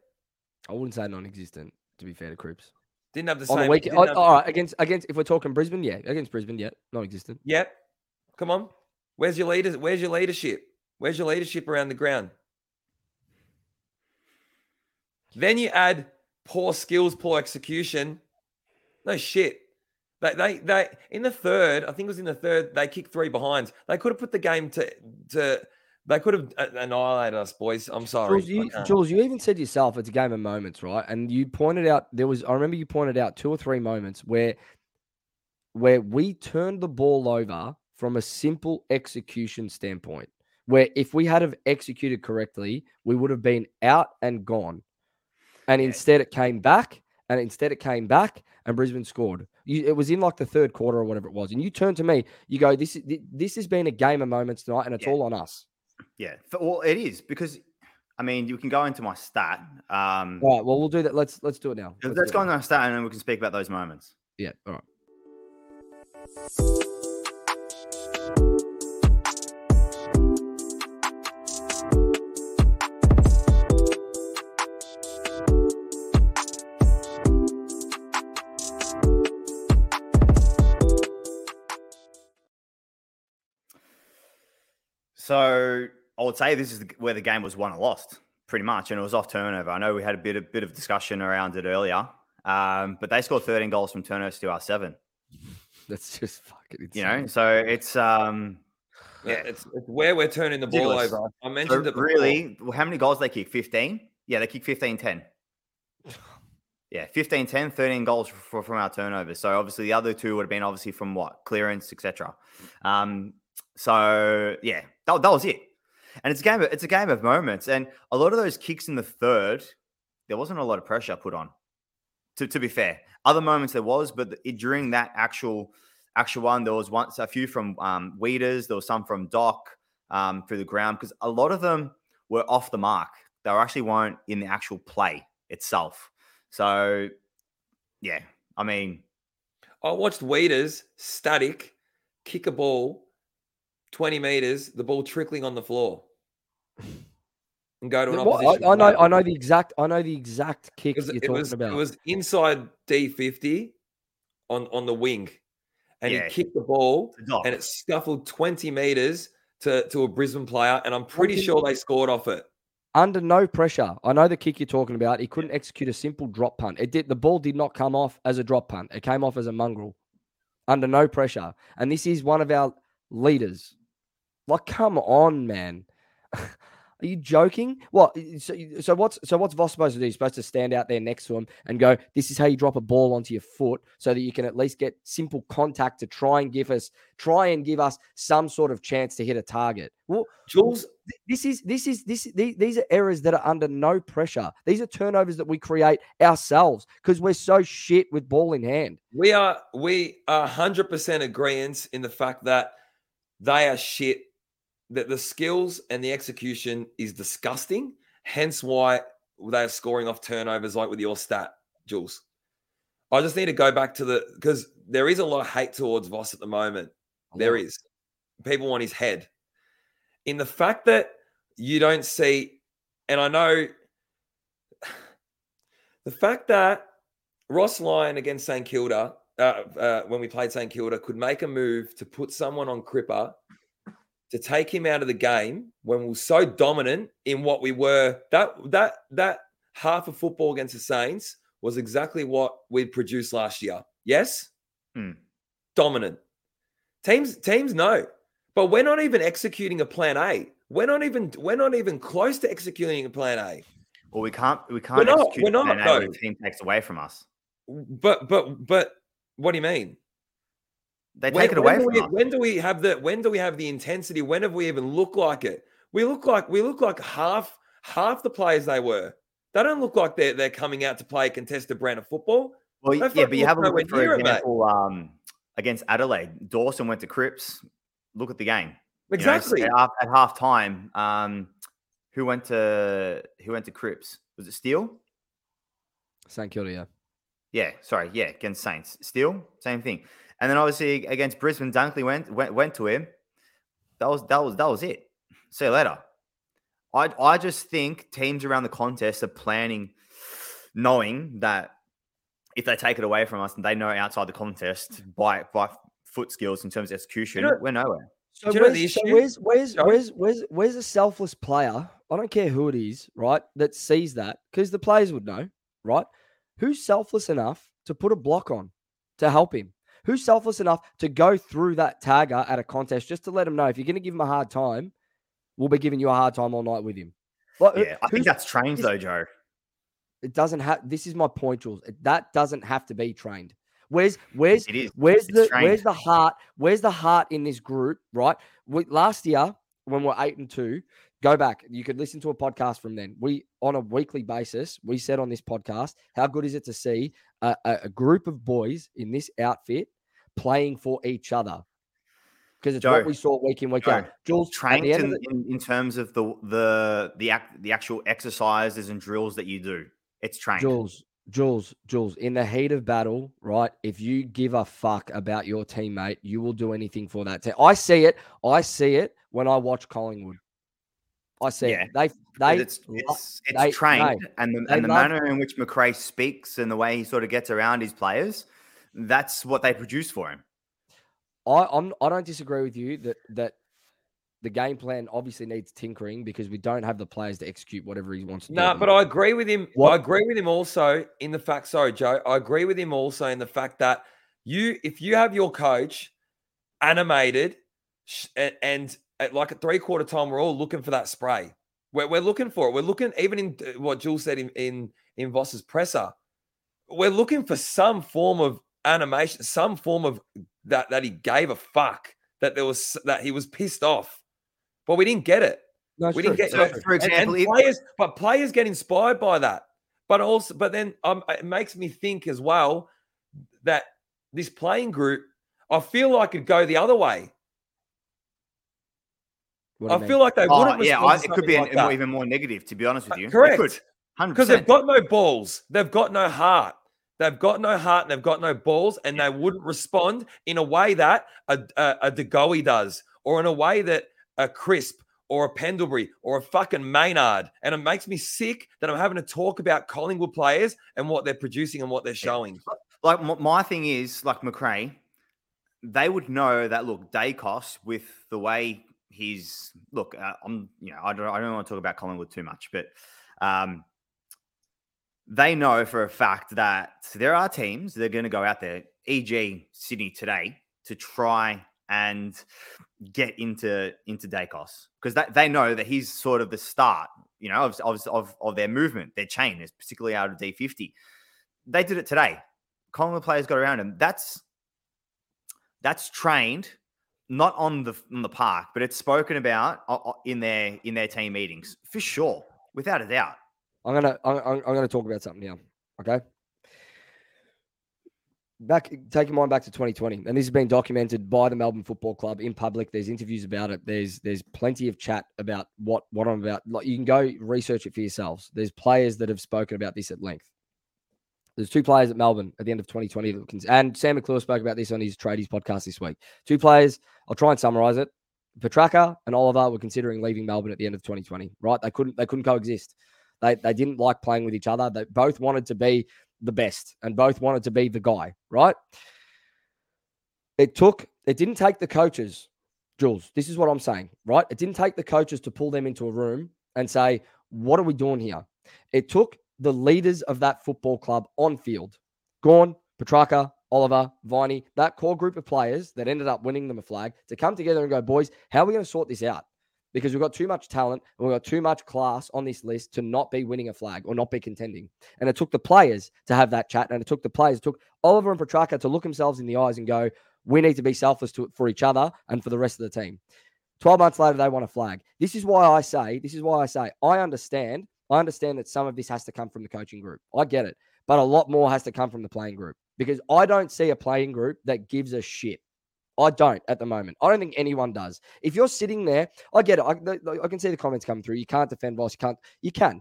Speaker 1: I wouldn't say non-existent. To be fair to Cripps.
Speaker 2: Didn't have the
Speaker 1: On
Speaker 2: same.
Speaker 1: the week,
Speaker 2: didn't
Speaker 1: oh,
Speaker 2: have-
Speaker 1: all right, against against if we're talking Brisbane, yeah, against Brisbane, yeah, non-existent.
Speaker 2: Yep. Come on. Where's your leaders? Where's your leadership? Where's your leadership around the ground? Then you add poor skills, poor execution. No shit. They, they, they, in the third, I think it was in the third, they kicked three behinds. They could have put the game to, to, they could have uh, annihilated us, boys. I'm sorry.
Speaker 1: Jules you. Jules, you even said yourself it's a game of moments, right? And you pointed out there was I remember you pointed out two or three moments where where we turned the ball over from a simple execution standpoint. Where if we had have executed correctly, we would have been out and gone. And
Speaker 3: Yeah.
Speaker 1: instead it came back, and instead it came back, and Brisbane scored. You, it was in like the third quarter or whatever it was. And you turned to me, you go, This is this has been a game of moments tonight, and it's
Speaker 3: Yeah.
Speaker 1: all on us.
Speaker 3: Yeah, well, it is because I mean, you can go into my stat. Um,
Speaker 1: All right, well, we'll do that. Let's let's do it now.
Speaker 3: let's,
Speaker 1: it
Speaker 3: go into my stat, and then we can speak about those moments.
Speaker 1: Yeah, all right.
Speaker 3: So I would say this is where the game was won or lost, pretty much, and it was off turnover. I know we had a bit of bit of discussion around it earlier, um, but they scored 13 goals from turnovers to our seven.
Speaker 1: That's just fucking insane.
Speaker 3: You know, so it's um,
Speaker 2: Yeah,
Speaker 3: yeah.
Speaker 2: it's, it's where we're turning the ball
Speaker 3: Ridiculous.
Speaker 2: over. I
Speaker 3: so
Speaker 2: mentioned it before.
Speaker 3: really, well, how many goals they kick? 15? Yeah, they kick 15 10. Yeah, 15 10, 13 goals for, from our turnovers. So obviously the other two would have been obviously from what? Clearance, etc. Um, so yeah, that, that was it. And it's a game of, it's a game of moments. And a lot of those kicks in the third, there wasn't a lot of pressure put on. To, to be fair, other moments there was, but during that actual actual one. There was once a few from um, Weeders. There was some from Doc um, through the ground because a lot of them were off the mark. They actually weren't in the actual play itself. So, yeah, I mean,
Speaker 2: I watched Weeders static kick a ball 20 meters, the ball trickling on the floor. And go to an
Speaker 1: What?
Speaker 2: opposition.
Speaker 1: I, I know,
Speaker 2: player.
Speaker 1: I know the exact, I know the exact kick
Speaker 2: Because
Speaker 1: you're
Speaker 2: it
Speaker 1: talking
Speaker 2: was,
Speaker 1: about.
Speaker 2: it was inside D50 on, on the wing. And
Speaker 3: Yeah.
Speaker 2: he kicked the ball and it scuffled 20 meters to, to a Brisbane player. And I'm pretty sure they scored off it.
Speaker 1: under no pressure. I know the kick you're talking about. He couldn't execute a simple drop punt. It did. The ball did not come off as a drop punt. It came off as a mongrel, under no pressure. And this is one of our leaders. Like, come on, man. Are you joking? What? So, so what's so what's Voss supposed to do? He's supposed to stand out there next to him and go, "This is how you drop a ball onto your foot, so that you can at least get simple contact to try and give us try and give us some sort of chance to hit a target." Well,
Speaker 2: Jules,
Speaker 1: this is this is this the- these are errors that are under no pressure. These are turnovers that we create ourselves because we're so shit with ball in hand.
Speaker 2: we are we are 100% agreement in the fact that they are shit that the skills and the execution is disgusting hence why they are scoring off turnovers like with your stat jules. I just need to go back to the because there is a lot of hate towards voss at the moment. There is. People want his head. In the fact that you don't see and i know the fact that Ross Lyon against St Kilda, uh, uh, when we played St Kilda, could make a move to put someone on Cripper to take him out of the game when we were so dominant in what we were. That that that half of football against the Saints was exactly what we'd produced last year. Yes,
Speaker 3: Hmm.
Speaker 2: dominant teams. Teams know, but we're not even executing a plan A. We're not even we're not even close to executing a plan A.
Speaker 3: Well, we can't we can't
Speaker 2: not-
Speaker 3: execute
Speaker 2: we're not,
Speaker 3: plan A when a team takes away from us.
Speaker 2: But but but what do you mean?
Speaker 3: They
Speaker 2: When-
Speaker 3: take it away
Speaker 2: when do
Speaker 3: from
Speaker 2: we,
Speaker 3: us.
Speaker 2: When do we have the when do we have the intensity? When have we even looked like it? We look like we look like half half the players they were. They don't look like they're they're coming out to play a contested brand of football.
Speaker 3: Well,
Speaker 2: They
Speaker 3: yeah, but you have a
Speaker 2: look
Speaker 3: look, for
Speaker 2: nowhere it,
Speaker 3: example, um, against Adelaide, Dawson went to Cripps. Look at the game. You know,
Speaker 2: Exactly.
Speaker 3: at, half- at half time, um, who went to who went to Cripps? Was it Steele?
Speaker 1: St Kilda, yeah.
Speaker 3: Yeah, sorry, yeah, against Saints. Steele, same thing. And then obviously against Brisbane, Dunkley went went went to him. That was that was that was it. See you later. I I just think teams around the contest are planning, knowing that if they take it away from us and they know outside the contest by by foot skills in terms of execution,
Speaker 2: know-
Speaker 3: we're nowhere.
Speaker 1: So,
Speaker 2: you know
Speaker 1: where's,
Speaker 2: the
Speaker 1: so where's where's where's where's where's a selfless player? I don't care who it is, right? That sees that because the players would know, right? Who's selfless enough to put a block on to help him? Who's selfless enough to go through that tagger at a contest just to let him know if you're going to give him a hard time, we'll be giving you a hard time all night with him. Like,
Speaker 3: Yeah, I think that's trained though, Joe.
Speaker 1: it doesn't have. This is my point, Jules. That doesn't have to be trained. Where's where's
Speaker 3: It is.
Speaker 1: Where's
Speaker 3: It's
Speaker 1: the
Speaker 3: trained.
Speaker 1: where's the heart? Where's the heart in this group? Right. We, last year when we're eight and two, go back. You could listen to a podcast from then. We on a weekly basis, we said on this podcast, how good is it to see a, a, group of boys in this outfit playing for each other? Because it's
Speaker 3: Joe,
Speaker 1: what we saw week in week out. Jules,
Speaker 3: trained
Speaker 1: the end of
Speaker 3: in,
Speaker 1: the-
Speaker 3: in, in terms of the the the act, the actual exercises and drills that you do. It's trained.
Speaker 1: Jules, Jules, Jules, in the heat of battle, right? If you give a fuck about your teammate, you will do anything for that team. I see it. I see it when I watch Collingwood. I see
Speaker 3: Yeah,
Speaker 1: it. They
Speaker 3: But
Speaker 1: they
Speaker 3: it's it's, it's
Speaker 1: they-
Speaker 3: trained, and the, and the
Speaker 1: love-
Speaker 3: manner in which McRae speaks and the way he sort of gets around his players, that's what they produce for him.
Speaker 1: I I'm I don't disagree with you that that the game plan obviously needs tinkering because we don't have the players to execute whatever he wants to
Speaker 2: No,
Speaker 1: do.
Speaker 2: No, but I agree with him.
Speaker 1: What-
Speaker 2: I agree with him also in the fact. Sorry, Joe. I agree with him also in the fact that you, if you have your coach animated, and, and at like at three quarter time, we're all looking for that spray. We're, we're looking for it. We're looking even in uh, what Jules said in in in Voss's presser. We're looking for some form of animation, some form of that that he gave a fuck that there was that he was pissed off, but we didn't get it.
Speaker 1: It's
Speaker 2: we didn't get
Speaker 3: So, for example,
Speaker 2: and,
Speaker 3: if-
Speaker 2: players, but players get inspired by that. But also, but then um, it makes me think as well that this playing group, I feel like it'd go the other way.
Speaker 1: What
Speaker 2: I
Speaker 1: mean?
Speaker 2: feel like they
Speaker 3: Oh,
Speaker 2: wouldn't.
Speaker 3: yeah,
Speaker 2: respond
Speaker 3: I, it could
Speaker 2: something
Speaker 3: be an,
Speaker 2: like that.
Speaker 3: even more negative, to be honest with
Speaker 2: Uh,
Speaker 3: you. It
Speaker 2: correct. because they've got no balls. They've got no heart. They've got no heart and they've got no balls, and they wouldn't respond in a way that a, a, a DeGoey does, or in a way that a Crisp or a Pendlebury or a fucking Maynard. And it makes me sick that I'm having to talk about Collingwood players and what they're producing and what they're showing.
Speaker 3: like my thing is like McRae, they would know that look, Daicos with the way he's look. Uh, I'm you know I don't I don't want to talk about Collingwood too much, but um, they know for a fact that there are teams that are going to go out there, e.g. Sydney today, to try and get into into Daicos because they, they know that he's sort of the start, you know, of, of, of, of their movement, their chain, is particularly out of D50. They did it today. Collingwood players got around him. That's that's trained not on the on the park, but it's spoken about o- o- in their in their team meetings for sure, without a doubt.
Speaker 1: I'm gonna I'm I'm gonna talk about something now. Okay. Back taking mine back to 2020, and this has been documented by the Melbourne Football Club in public. There's interviews about it. There's there's plenty of chat about what what I'm about. Like you can go research it for yourselves. There's players that have spoken about this at length. There's two players at Melbourne at the end of 2020, that can- and Sam McClure spoke about this on his Tradies podcast this week. Two players. I'll try and summarize it. Petracca and Oliver were considering leaving Melbourne at the end of 2020. Right? They couldn't they couldn't coexist. They they didn't like playing with each other. They both wanted to be the best and both wanted to be the guy, right? It took it didn't take the coaches, Jules. This is what I'm saying, right? It didn't take the coaches to pull them into a room and say, "What are we doing here?" It took the leaders of that football club on field. Gawn, Petracca, Oliver, Viney, that core group of players that ended up winning them a flag to come together and go, boys, how are we going to sort this out? Because we've got too much talent and we've got too much class on this list to not be winning a flag or not be contending. And it took the players to have that chat. And it took the players, it took Oliver and Petracca to look themselves in the eyes and go, we need to be selfless to, for each other and for the rest of the team. 12 months later, they want a flag. This is why I say, this is why I say, I understand. I understand that some of this has to come from the coaching group. I get it. But a lot more has to come from the playing group because I don't see a playing group that gives a shit. I don't at the moment. I don't think anyone does. If you're sitting there, I get it. I, I can see the comments coming through. You can't defend Voss. You can't. You can,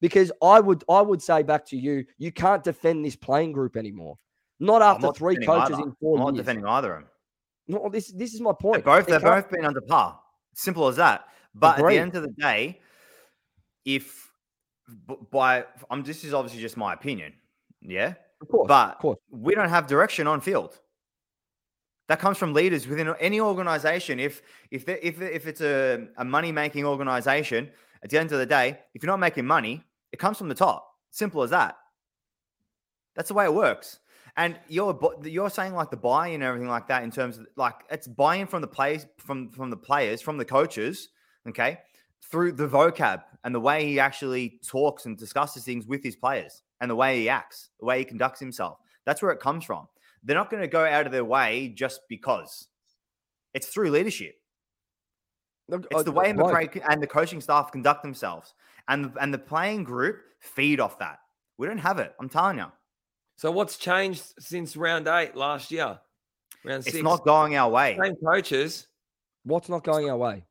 Speaker 1: because I would. I would say back to you. You can't defend this playing group anymore. Not after
Speaker 3: not
Speaker 1: three coaches
Speaker 3: either.
Speaker 1: in four
Speaker 3: I'm not
Speaker 1: years.
Speaker 3: defending either of them.
Speaker 1: No, this this is my
Speaker 3: They're
Speaker 1: point.
Speaker 3: both they've both been under par. Simple as that. But
Speaker 1: Agreed.
Speaker 3: at the end of the day, if b- by I'm this is obviously just my opinion, yeah.
Speaker 1: Of course,
Speaker 3: But
Speaker 1: of course.
Speaker 3: we don't have direction on field. That comes from leaders within any organization. If if they, if if it's a, a money making organization, at the end of the day, if you're not making money, it comes from the top. Simple as that. That's the way it works. And you're you're saying like the buy-in and everything like that in terms of like it's buy-in from the players from from the players from the coaches, okay, through the vocab and the way he actually talks and discusses things with his players and the way he acts, the way he conducts himself. That's where it comes from. They're not going to go out of their way just because. It's through leadership. It's the way
Speaker 1: right.
Speaker 3: McRae and the coaching staff conduct themselves, and and the playing group feed off that. We don't have it. I'm telling you,
Speaker 2: So what's changed since round eight last year? Round
Speaker 3: it's
Speaker 2: six.
Speaker 3: not going our way.
Speaker 2: same coaches,
Speaker 1: What's not going our way?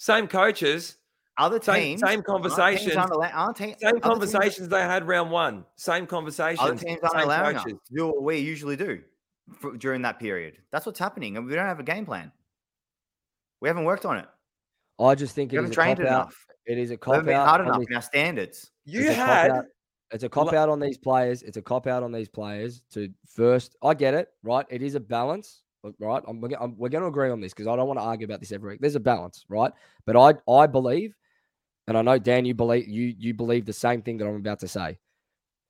Speaker 2: Same coaches,
Speaker 3: Other
Speaker 2: same
Speaker 3: teams,
Speaker 2: same
Speaker 3: aren't teams
Speaker 2: conversations,
Speaker 3: aren't allow- aren't te-
Speaker 2: same
Speaker 3: other teams-
Speaker 2: conversations they had round one. Same conversations.
Speaker 3: Other teams aren't
Speaker 2: same
Speaker 3: allowing
Speaker 2: coaches.
Speaker 3: us to do what we usually do for, during that period. That's what's happening, and we don't have a game plan. We haven't worked on it.
Speaker 1: I just think
Speaker 3: We
Speaker 1: it
Speaker 3: haven't
Speaker 1: a
Speaker 3: trained
Speaker 1: cop out.
Speaker 3: enough.
Speaker 1: It is a
Speaker 3: We
Speaker 1: cop
Speaker 3: haven't been
Speaker 1: out.
Speaker 3: hard enough
Speaker 1: this-
Speaker 3: in our standards.
Speaker 2: You
Speaker 1: It's a cop
Speaker 2: had
Speaker 1: out. It's a cop out on these players. It's a cop out on these players to first. I get it, right? It is a balance, but- right? I'm, we're, I'm- we're going to agree on this because I don't want to argue about this every week. There's a balance, right? But I, I believe, and I know Dan, you believe you you believe the same thing that I'm about to say.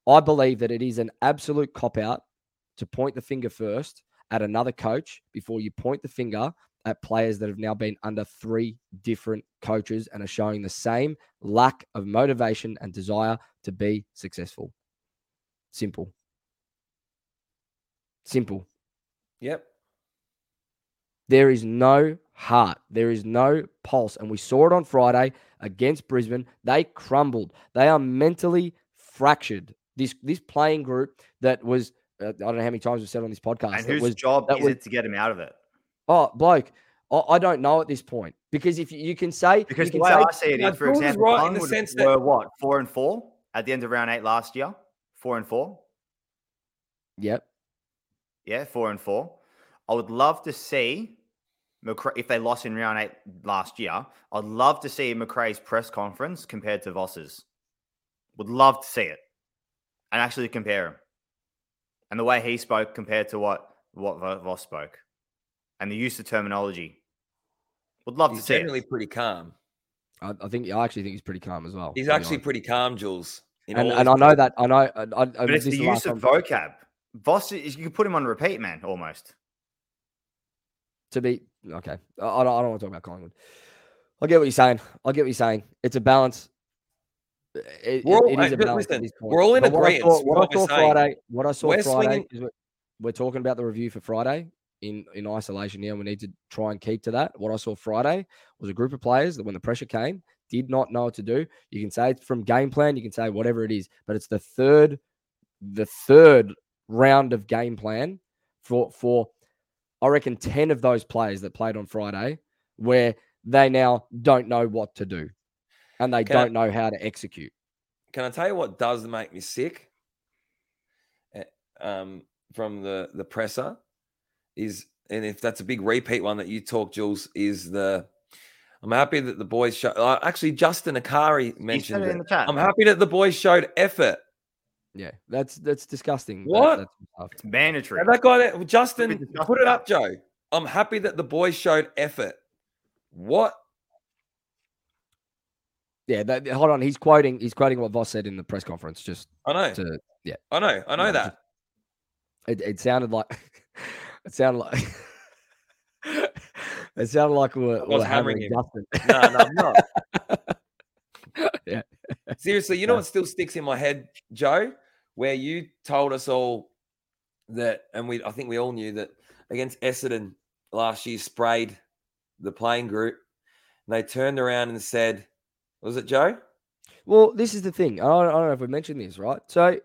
Speaker 1: I believe that it is an absolute cop out to point the finger first at another coach before you point the finger at players that have now been under three different coaches and are showing the same lack of motivation and desire to be successful. Simple. Simple.
Speaker 2: Yep.
Speaker 1: There is no heart. There is no pulse. And we saw it on Friday against Brisbane. They crumbled. They are mentally fractured. This this playing group that was uh, I don't know how many times we've said on this podcast.
Speaker 3: And
Speaker 1: that
Speaker 3: whose
Speaker 1: was,
Speaker 3: job
Speaker 1: that
Speaker 3: is
Speaker 1: was-
Speaker 3: it to get him out of it?
Speaker 1: oh, bloke, I, I don't know at this point because if you, you can say
Speaker 3: Because
Speaker 1: you
Speaker 3: the
Speaker 1: can
Speaker 3: way
Speaker 1: say
Speaker 3: I see it
Speaker 2: Now,
Speaker 3: is, for example,
Speaker 2: right in the
Speaker 3: Collingwood
Speaker 2: sense that-
Speaker 3: were what four and four at the end of round eight last year. Four and four.
Speaker 1: yep,
Speaker 3: Yeah, four and four. I would love to see McRae if they lost in round eight last year. I'd love to see McRae's press conference compared to Voss's. Would love to see it and actually compare him and the way he spoke compared to what what Voss spoke and the use of terminology. Would love
Speaker 2: He's
Speaker 3: to see
Speaker 2: generally
Speaker 3: it.
Speaker 2: pretty calm.
Speaker 1: I, I think I actually think he's pretty calm as well.
Speaker 2: He's actually
Speaker 1: honest.
Speaker 2: pretty calm, Jules.
Speaker 1: and and I know that I know. I, I,
Speaker 3: But it's the use of vocab. Voss, is, you could put him on repeat, man, almost.
Speaker 1: To be okay. I, I don't, I don't want to talk about Collingwood. I get what you're saying. I get what you're saying. It's a balance. It,
Speaker 2: We're all-
Speaker 1: it is a balance.
Speaker 2: listen,
Speaker 1: this
Speaker 2: we're all in
Speaker 1: But what I saw- What I
Speaker 2: what we're
Speaker 1: saw
Speaker 2: saying.
Speaker 1: Friday. What I saw
Speaker 2: We're
Speaker 1: Friday.
Speaker 2: swinging-
Speaker 1: we're, we're talking about the review for Friday in in isolation here, and we need to try and keep to that. What I saw Friday was a group of players that, when the pressure came, did not know what to do. You can say it's from game plan. You can say whatever it is, but it's the third, the third round of game plan for for I reckon 10 of those players that played on Friday where they now don't know what to do and they
Speaker 2: Can
Speaker 1: don't know how to execute.
Speaker 2: Can I tell you what does make me sick? Eh, Um, from the the presser is, and if that's a big repeat one that you talk, Jules, is the. I'm happy that the boys show. Uh, actually, Justin Akari mentioned
Speaker 3: it
Speaker 2: it.
Speaker 3: in the chat.
Speaker 2: I'm happy that the boys showed effort.
Speaker 1: Yeah, that's that's disgusting. that-
Speaker 2: What?
Speaker 1: that's.
Speaker 3: It's mandatory.
Speaker 2: And that guy, that, Justin,
Speaker 3: disgusting
Speaker 2: put it up, Joe. I'm happy that the boys showed effort. What?
Speaker 1: yeah, that, hold on. He's quoting he's quoting what Voss said in the press conference. Just
Speaker 2: I know.
Speaker 1: to yeah,
Speaker 2: I know. I know
Speaker 1: No,
Speaker 2: that.
Speaker 1: it, it sounded like it sounded like it sounded like we were, we
Speaker 2: was
Speaker 1: were
Speaker 2: hammering
Speaker 1: hammering
Speaker 2: him.
Speaker 1: Justin.
Speaker 2: No, no, I'm not.
Speaker 1: Yeah.
Speaker 2: Seriously, you know what still sticks in my head, Joe? Where you told us all that, and we I think we all knew that against Essendon last year sprayed the playing group. And they turned around and said, was it Joe?
Speaker 1: Well, this is the thing. I don't, I don't know if we mentioned this, right? So,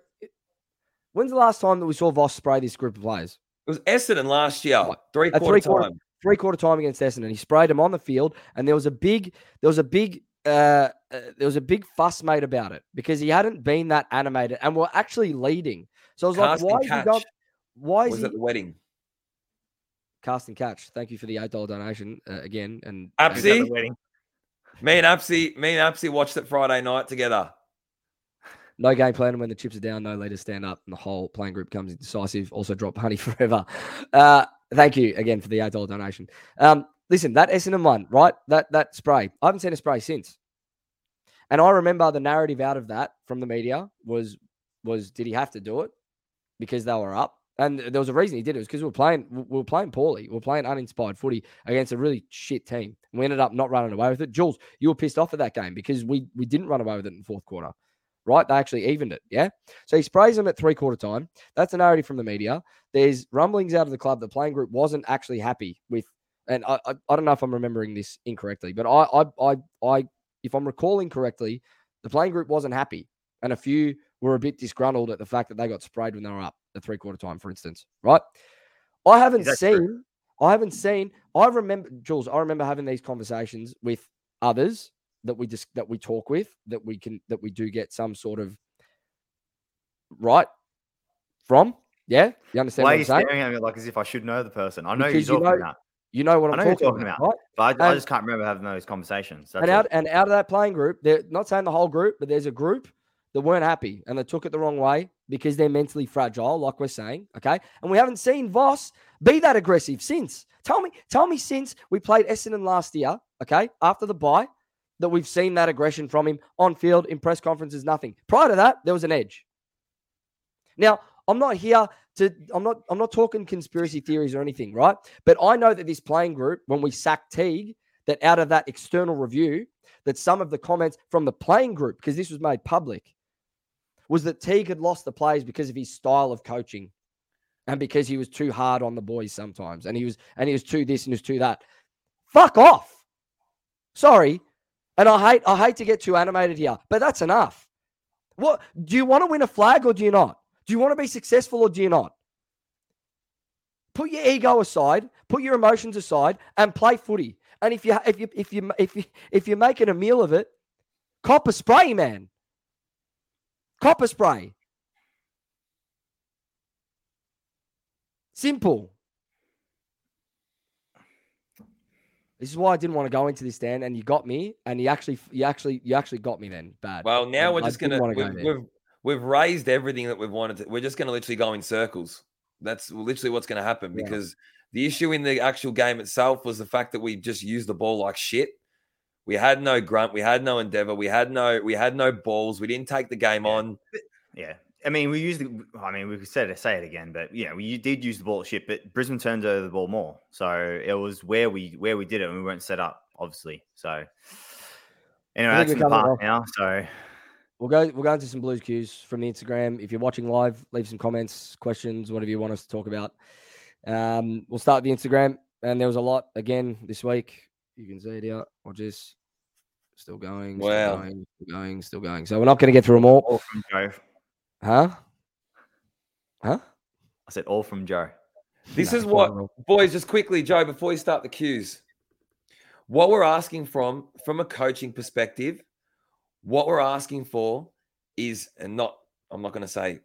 Speaker 1: when's the last time that we saw Voss spray this group of players?
Speaker 2: It was Essendon last year,
Speaker 1: Right.
Speaker 2: three quarter
Speaker 1: three-quarter-
Speaker 2: time.
Speaker 1: three quarter time against Essendon. He sprayed them on the field, and there was a big, there was a big, uh, uh, there was a big fuss made about it because he hadn't been that animated, and we're actually leading. So I was
Speaker 2: Cast
Speaker 1: like, why is he not? Why is
Speaker 2: was
Speaker 1: he
Speaker 2: at the wedding.
Speaker 1: cast and catch? Thank you for the eight dollar donation uh, again. And
Speaker 3: He's at
Speaker 1: and-
Speaker 3: wedding.
Speaker 2: Me and Apsy, me and Apsy watched it Friday night together.
Speaker 1: no game plan, and when the chips are down, no leaders stand up, and the whole playing group comes indecisive. Also, drop honey forever. Uh, thank you again for the eight dollar donation. Um, listen, that Essendon one, right? That that spray. I haven't seen a spray since. And I remember the narrative out of that from the media was was did he have to do it because they were up? And there was a reason he did it. It was because we were playing we were playing poorly. We were playing uninspired footy against a really shit team. We ended up not running away with it. Jules, you were pissed off at that game because we we didn't run away with it in the fourth quarter. Right? They actually evened it. Yeah. So he sprays them at three quarter time. That's a narrative from the media. There's rumblings out of the club. The playing group wasn't actually happy with, and I, I, I don't know if I'm remembering this incorrectly, but I, I, I, I, if I'm recalling correctly, the playing group wasn't happy, and a few were a bit disgruntled at the fact that they got sprayed when they were up at three quarter time, for instance. Right? I haven't seen.
Speaker 3: true?
Speaker 1: I haven't seen. I remember, Jules. I remember having these conversations with others that we just that we talk with that we can that we do get some sort of right from. Yeah, you understand
Speaker 3: Why
Speaker 1: what
Speaker 3: are
Speaker 1: I'm
Speaker 3: you
Speaker 1: saying?
Speaker 3: staring at me like as if I should know the person? I know
Speaker 1: Because
Speaker 3: you're
Speaker 1: you
Speaker 3: talking
Speaker 1: know-
Speaker 3: about,
Speaker 1: You know what I'm talking,
Speaker 3: talking
Speaker 1: about,
Speaker 3: about.
Speaker 1: right?
Speaker 3: but I, I just can't remember having those conversations. That's
Speaker 1: and out
Speaker 3: it.
Speaker 1: and out of that playing group, they're not saying the whole group, but there's a group that weren't happy and they took it the wrong way because they're mentally fragile, like we're saying. Okay. And we haven't seen Voss be that aggressive since. Tell me, tell me since we played Essendon last year, okay, after the bye, that we've seen that aggression from him on field, in press conferences, nothing. Prior to that, there was an edge. Now, I'm not here to I'm not I'm not talking conspiracy theories or anything, right? But I know that this playing group, when we sacked Teague, that out of that external review, that some of the comments from the playing group, because this was made public, was that Teague had lost the players because of his style of coaching and because he was too hard on the boys sometimes. And he was and he was too this and he was too that. Fuck off. Sorry. And I hate I hate to get too animated here, but that's enough. What do you want to win a flag or do you not? Do you want to be successful or do you not? Put your ego aside, put your emotions aside, and play footy. And if you if you if you if you if you're making a meal of it, copper spray, man. Copper spray. Simple. This is why I didn't want to go into this, Dan, and you got me, and you actually, you actually, you actually got me then. Bad.
Speaker 2: Well, now
Speaker 1: I-
Speaker 2: we're just gonna
Speaker 1: wanna go
Speaker 2: we've,
Speaker 1: there.
Speaker 2: we've we've raised everything that we've wanted to. We're just gonna literally go in circles. That's literally what's gonna happen
Speaker 1: Yeah.
Speaker 2: because the issue in the actual game itself was the fact that we just used the ball like shit. We had no grunt, we had no endeavor, we had no we had no balls. We didn't take the game
Speaker 3: Yeah.
Speaker 2: on.
Speaker 3: Yeah. I mean, we used the. I mean, we could say it, say it again, but yeah, we did use the ball shit, but Brisbane turned over the ball more. So it was where we where we did it, and we weren't set up, obviously. So anyway, that's in the past now. So
Speaker 1: We'll go. We'll go into some blues cues from the Instagram. If you're watching live, leave some comments, questions, whatever you want us to talk about. Um, we'll start the Instagram, and there was a lot again this week. You can see it here. Or just still going. Still
Speaker 2: Wow.
Speaker 1: going. Still going. Still going. So we're not going to get through them all,
Speaker 3: all from Joe.
Speaker 1: huh? Huh?
Speaker 3: I said all from Joe.
Speaker 2: This
Speaker 1: No,
Speaker 2: is what
Speaker 1: well,
Speaker 2: boys, just quickly, Joe, before you start the cues, what we're asking from from a coaching perspective, what we're asking for is, and not, I'm not going to say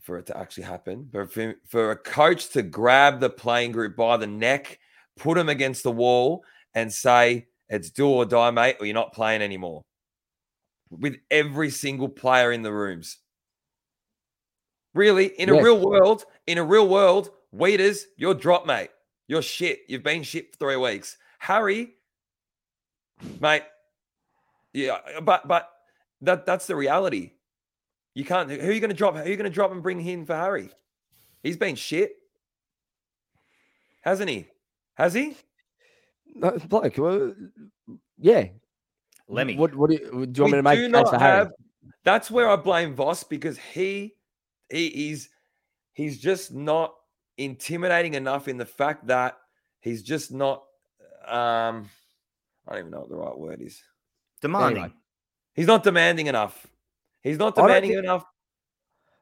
Speaker 2: for it to actually happen, but for, for a coach to grab the playing group by the neck, put them against the wall, and say, it's do or die, mate, or you're not playing anymore. With every single player in the rooms. Really, in a real world, in a real world, Weeders, you're drop, mate. You're shit. You've been shit for three weeks. Harry, mate. Yeah, but but that that's the reality. You can't. Who are you going to drop? Who are you going to drop and bring in for Harry? He's been shit, hasn't he? Has he?
Speaker 1: No, bloke. well, yeah.
Speaker 3: Lemmy.
Speaker 1: What? What do you, do you want
Speaker 2: We
Speaker 1: me to make
Speaker 2: do
Speaker 1: case
Speaker 2: not
Speaker 1: for Harry?
Speaker 2: have- That's where I blame Voss because he he is he's just not intimidating enough in the fact that he's just not um I don't even know what the right word is.
Speaker 3: Demanding.
Speaker 2: He's not demanding enough. He's not demanding
Speaker 1: think-
Speaker 2: enough.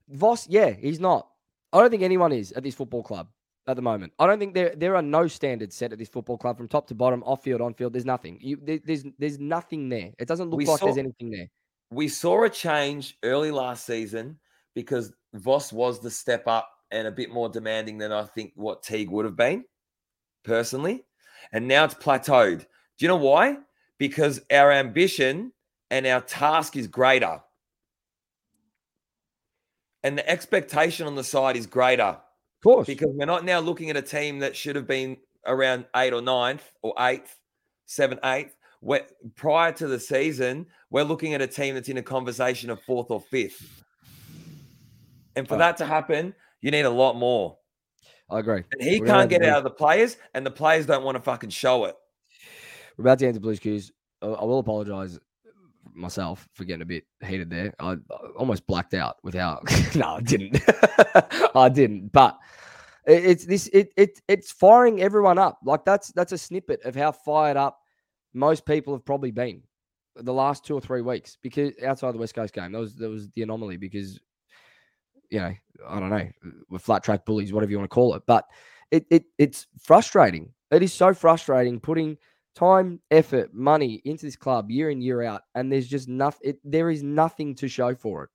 Speaker 1: Voss, yeah, he's not. I don't think anyone is at this football club at the moment. I don't think there there are no standards set at this football club from top to bottom, off field, on field. There's nothing. You, there, there's there's nothing there. It doesn't look
Speaker 2: We
Speaker 1: like there's anything there.
Speaker 2: We saw a change early last season because Voss was the step up and a bit more demanding than I think what Teague would have been, personally. And now it's plateaued. Do you know why? Because our ambition and our task is greater. And the expectation on the side is greater
Speaker 1: Of course,
Speaker 2: because we're not now looking at a team that should have been around eight or ninth or eighth, seventh, eighth. Where, prior to the season, we're looking at a team that's in a conversation of fourth or fifth. And for
Speaker 1: Oh.
Speaker 2: that to happen, you need a lot more.
Speaker 1: I agree.
Speaker 2: And he
Speaker 1: We're
Speaker 2: can't get out of the players, and the players don't want to fucking show it.
Speaker 1: We're about to enter Blues Cues. I I will apologise myself for getting a bit heated there. I, I almost blacked out without. no, I didn't. I didn't. But it- it's this. It it it's firing everyone up. Like that's that's a snippet of how fired up most people have probably been the last two or three weeks. Because outside the West Coast game, that was that was the anomaly. Because you know, I don't know, we're flat track bullies, whatever you want to call it. But it it it's frustrating. It is so frustrating putting time, effort, money into this club year in year out, and there's just nothing. There is nothing to show for it.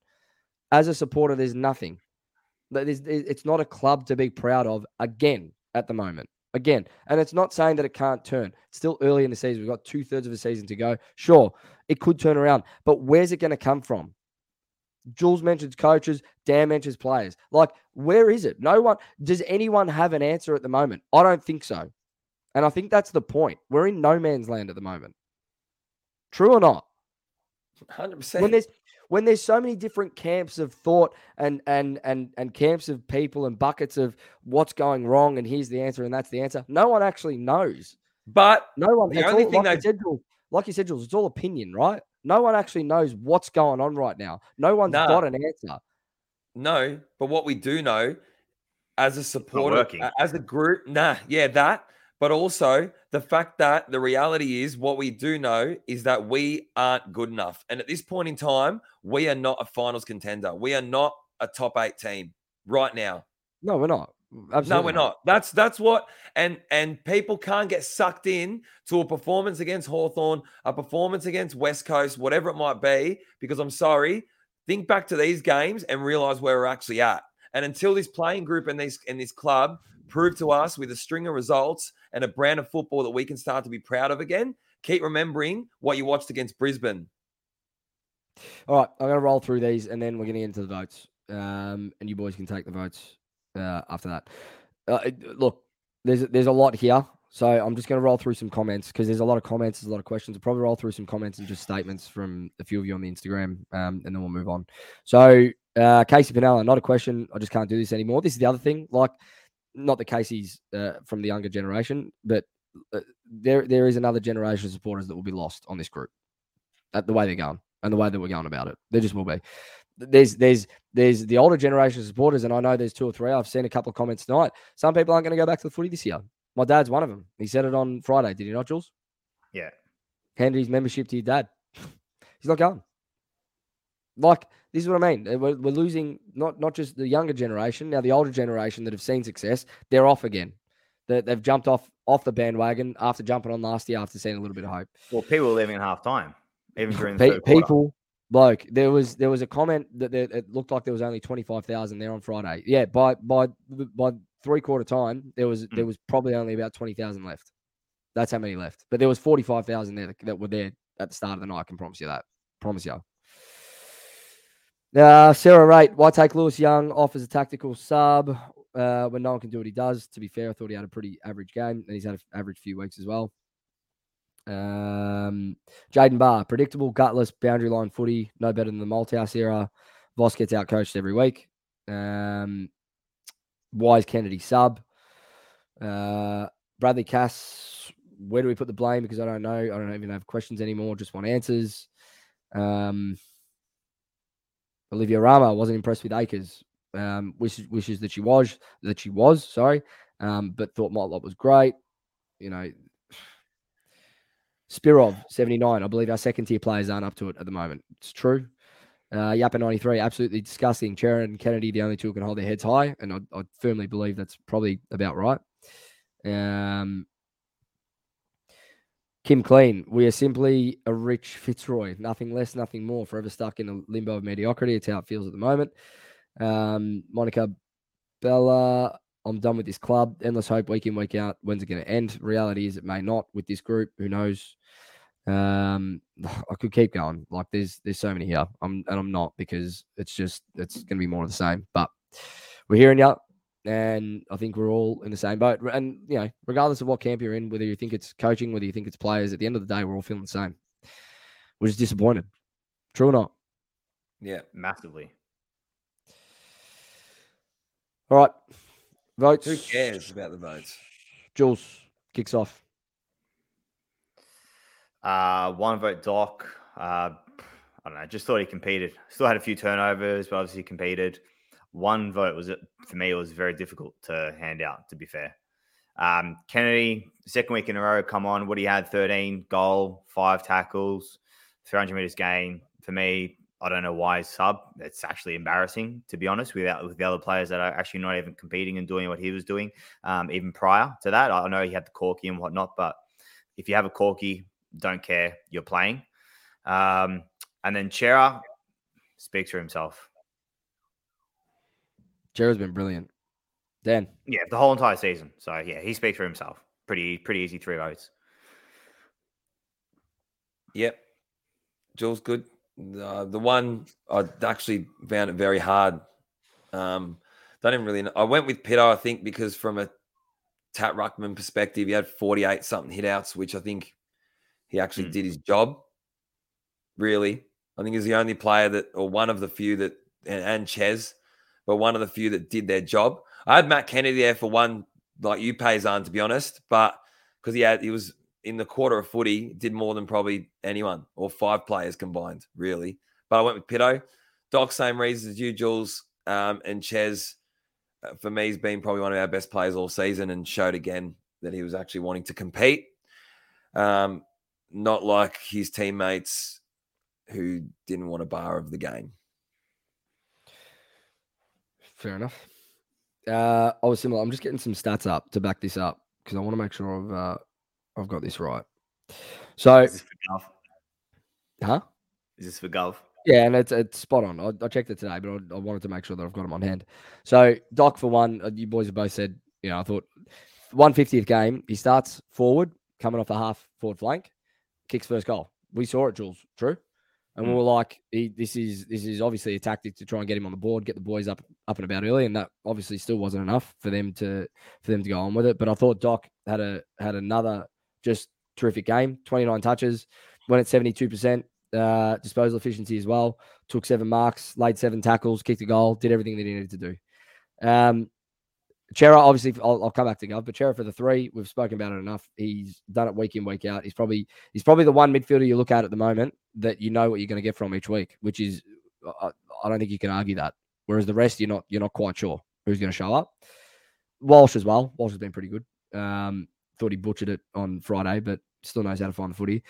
Speaker 1: As a supporter, there's nothing. It- it's not a club to be proud of again at the moment. Again, and it's not saying that it can't turn. It's still early in the season. We've got two thirds of a season to go. Sure, it could turn around, but where's it going to come from? Jules mentions coaches, Dan mentions players. Like, where is it? No one. Does anyone have an answer at the moment? I don't think so. And I think that's the point. We're in no man's land at the moment. True or not?
Speaker 2: 100%.
Speaker 1: When there's when there's so many different camps of thought and and and and camps of people and buckets of what's going wrong and here's the answer and that's the answer. No one actually knows.
Speaker 2: but
Speaker 1: No one.
Speaker 2: The only
Speaker 1: all-
Speaker 2: thing
Speaker 1: like, you
Speaker 2: they-
Speaker 1: said, Jules, like you said, Jules, it's all opinion, right? No one actually knows what's going on right now. No one's
Speaker 2: Nah.
Speaker 1: got an answer.
Speaker 2: No, but what we do know as a supporter, as a group, nah, yeah, that. But also the fact that the reality is what we do know is that we aren't good enough. And at this point in time, we are not a finals contender. We are not a top eight team right now.
Speaker 1: No, we're not. Absolutely
Speaker 2: No, we're not. That's that's what and and people can't get sucked in to a performance against Hawthorn, a performance against West Coast, whatever it might be, because I'm sorry, think back to these games and realize where we're actually at. And until this playing group and these and this club prove to us with a string of results and a brand of football that we can start to be proud of again, keep remembering what you watched against Brisbane.
Speaker 1: All right, I'm going to roll through these and then we're going to get into the votes. Um, and you boys can take the votes uh, after that. Uh, look, there's there's a lot here, so I'm just going to roll through some comments because there's a lot of comments, there's a lot of questions. I'll probably roll through some comments and just statements from a few of you on the Instagram, um, and then we'll move on. So, uh, Casey Pinella, not a question. I just can't do this anymore. This is the other thing. Like, not the Casey's uh, from the younger generation, but uh, there there is another generation of supporters that will be lost on this group at the way they're going and the way that we're going about it. There just will be. There's there's there's the older generation of supporters, and I know there's two or three. I've seen a couple of comments tonight. Some people aren't going to go back to the footy this year. My dad's one of them. He said it on Friday, did he not, Jules?
Speaker 3: Yeah.
Speaker 1: Handed his membership to your dad. He's not going. Like this is what I mean. We're, we're losing not not just the younger generation, now the older generation that have seen success. They're off again. They, they've jumped off off the bandwagon after jumping on last year after seeing a little bit of hope.
Speaker 3: Well, people were leaving at half time, even during the
Speaker 1: Pe-
Speaker 3: third quarter.
Speaker 1: people, bloke, there was there was a comment that there, it looked like there was only twenty five thousand there on Friday. Yeah, by by by three quarter time, there was there
Speaker 3: Mm.
Speaker 1: was probably only about twenty thousand left. That's how many left. But there was forty five thousand there that, that were there at the start of the night. I can promise you that. Promise you. Uh, Sarah Rate, why take Lewis Young off as a tactical sub uh, when no one can do what he does? To be fair, I thought he had a pretty average game, and he's had an average few weeks as well. Um, Jaden Barr, predictable, gutless, boundary line footy, no better than the Malthouse era. Voss gets out coached every week. Um, Wise Kennedy sub. Uh, Bradley Cass, where do we put the blame? Because I don't know. I don't even have questions anymore. Just want answers. Um, Olivia Rama wasn't impressed with Acres. Um, wishes, wishes that she was that she was sorry, um, but thought Motlop was great. You know, Spirov, 79. I believe our second tier players aren't up to it at the moment. It's true. Uh, Yappa 93, absolutely disgusting. Charon and Kennedy, the only two who can hold their heads high. And I, I firmly believe that's probably about right. Um, Kim Clean, we are simply a rich Fitzroy. Nothing less, nothing more. Forever stuck in a limbo of mediocrity. It's how it feels at the moment. Um, Monica Bella, I'm done with this club. Endless hope week in, week out. When's it going to end? Reality is it may not with this group. Who knows? Um, I could keep going. Like there's there's so many here. I'm and I'm not because it's just it's going to be more of the same. But we're hearing you, and I think we're all in the same boat. And you know, regardless of what camp you're in, whether you think it's coaching, whether you think it's players, at the end of the day, we're all feeling the same. We're just disappointed. True or not?
Speaker 2: Yeah.
Speaker 3: massively.
Speaker 1: All right, votes.
Speaker 2: Who cares about the votes?
Speaker 1: Jules kicks off.
Speaker 3: Uh, one vote Doc. Uh, I don't know. Just thought he competed. Still had a few turnovers, but obviously competed. One vote was for me. It was very difficult to hand out. To be fair, um, Kennedy second week in a row. Come on, what he had: thirteen goal, five tackles, three hundred meters gain. For me, I don't know why he's sub. It's actually embarrassing to be honest. Without with the other players that are actually not even competing and doing what he was doing, um, even prior to that. I know he had the corky and whatnot, but if you have a corky, don't care. You're playing. Um, and then Cerra speaks for himself.
Speaker 1: Jared's been brilliant. Dan,
Speaker 3: Yeah, the whole entire season. So yeah, he speaks for himself. Pretty pretty easy three votes.
Speaker 2: Yep. Jules, good. Uh, the one I actually found it very hard. Um, don't even really know. I went with Pitto, I think, because from a Tat Ruckman perspective, he had 48 something hit outs, which I think he actually
Speaker 3: Hmm.
Speaker 2: did his job. Really. I think he's the only player that, or one of the few that, and, and Ches, but one of the few that did their job. I had Matt Kennedy there for one, like you, Paysan, to be honest, but because he had, he was in the quarter of footy, did more than probably anyone or five players combined, really. But I went with Pito. Doc, same reasons as you, Jules, um, and Ches. uh, For me, he's been probably one of our best players all season and showed again that he was actually wanting to compete. Um, not like his teammates who didn't want a bar of the game.
Speaker 1: Fair enough. Uh, I was similar. I'm just getting some stats up to back this up because I want to make sure I've uh, I've got this right. So,
Speaker 3: Is this for Gov?
Speaker 1: huh?
Speaker 3: Is this for Gov?
Speaker 1: Yeah, and it's it's spot on. I, I checked it today, but I, I wanted to make sure that I've got them on hand. So Doc for one, uh, you boys have both said, you know, I thought 150th game, he starts forward, coming off the half forward flank, kicks first goal. We saw it, Jules. True. And we
Speaker 3: Mm.
Speaker 1: were like, he, this is this is obviously a tactic to try and get him on the board, get the boys up up and about early, and that obviously still wasn't enough for them to for them to go on with it. But I thought Doc had a had another just terrific game, 29 touches, went at 72 percent uh, disposal efficiency as well. Took seven marks, laid seven tackles, kicked a goal, did everything that he needed to do. Um, Cerra, obviously, I'll, I'll come back to Gov, but Cerra for the three, we've spoken about it enough. He's done it week in, week out. He's probably he's probably the one midfielder you look at at the moment that you know what you're going to get from each week, which is I, I don't think you can argue that. Whereas the rest, you're not you're not quite sure who's going to show up. Walsh as well. Walsh has been pretty good. Um, thought he butchered it on Friday, but still knows how to find the footy.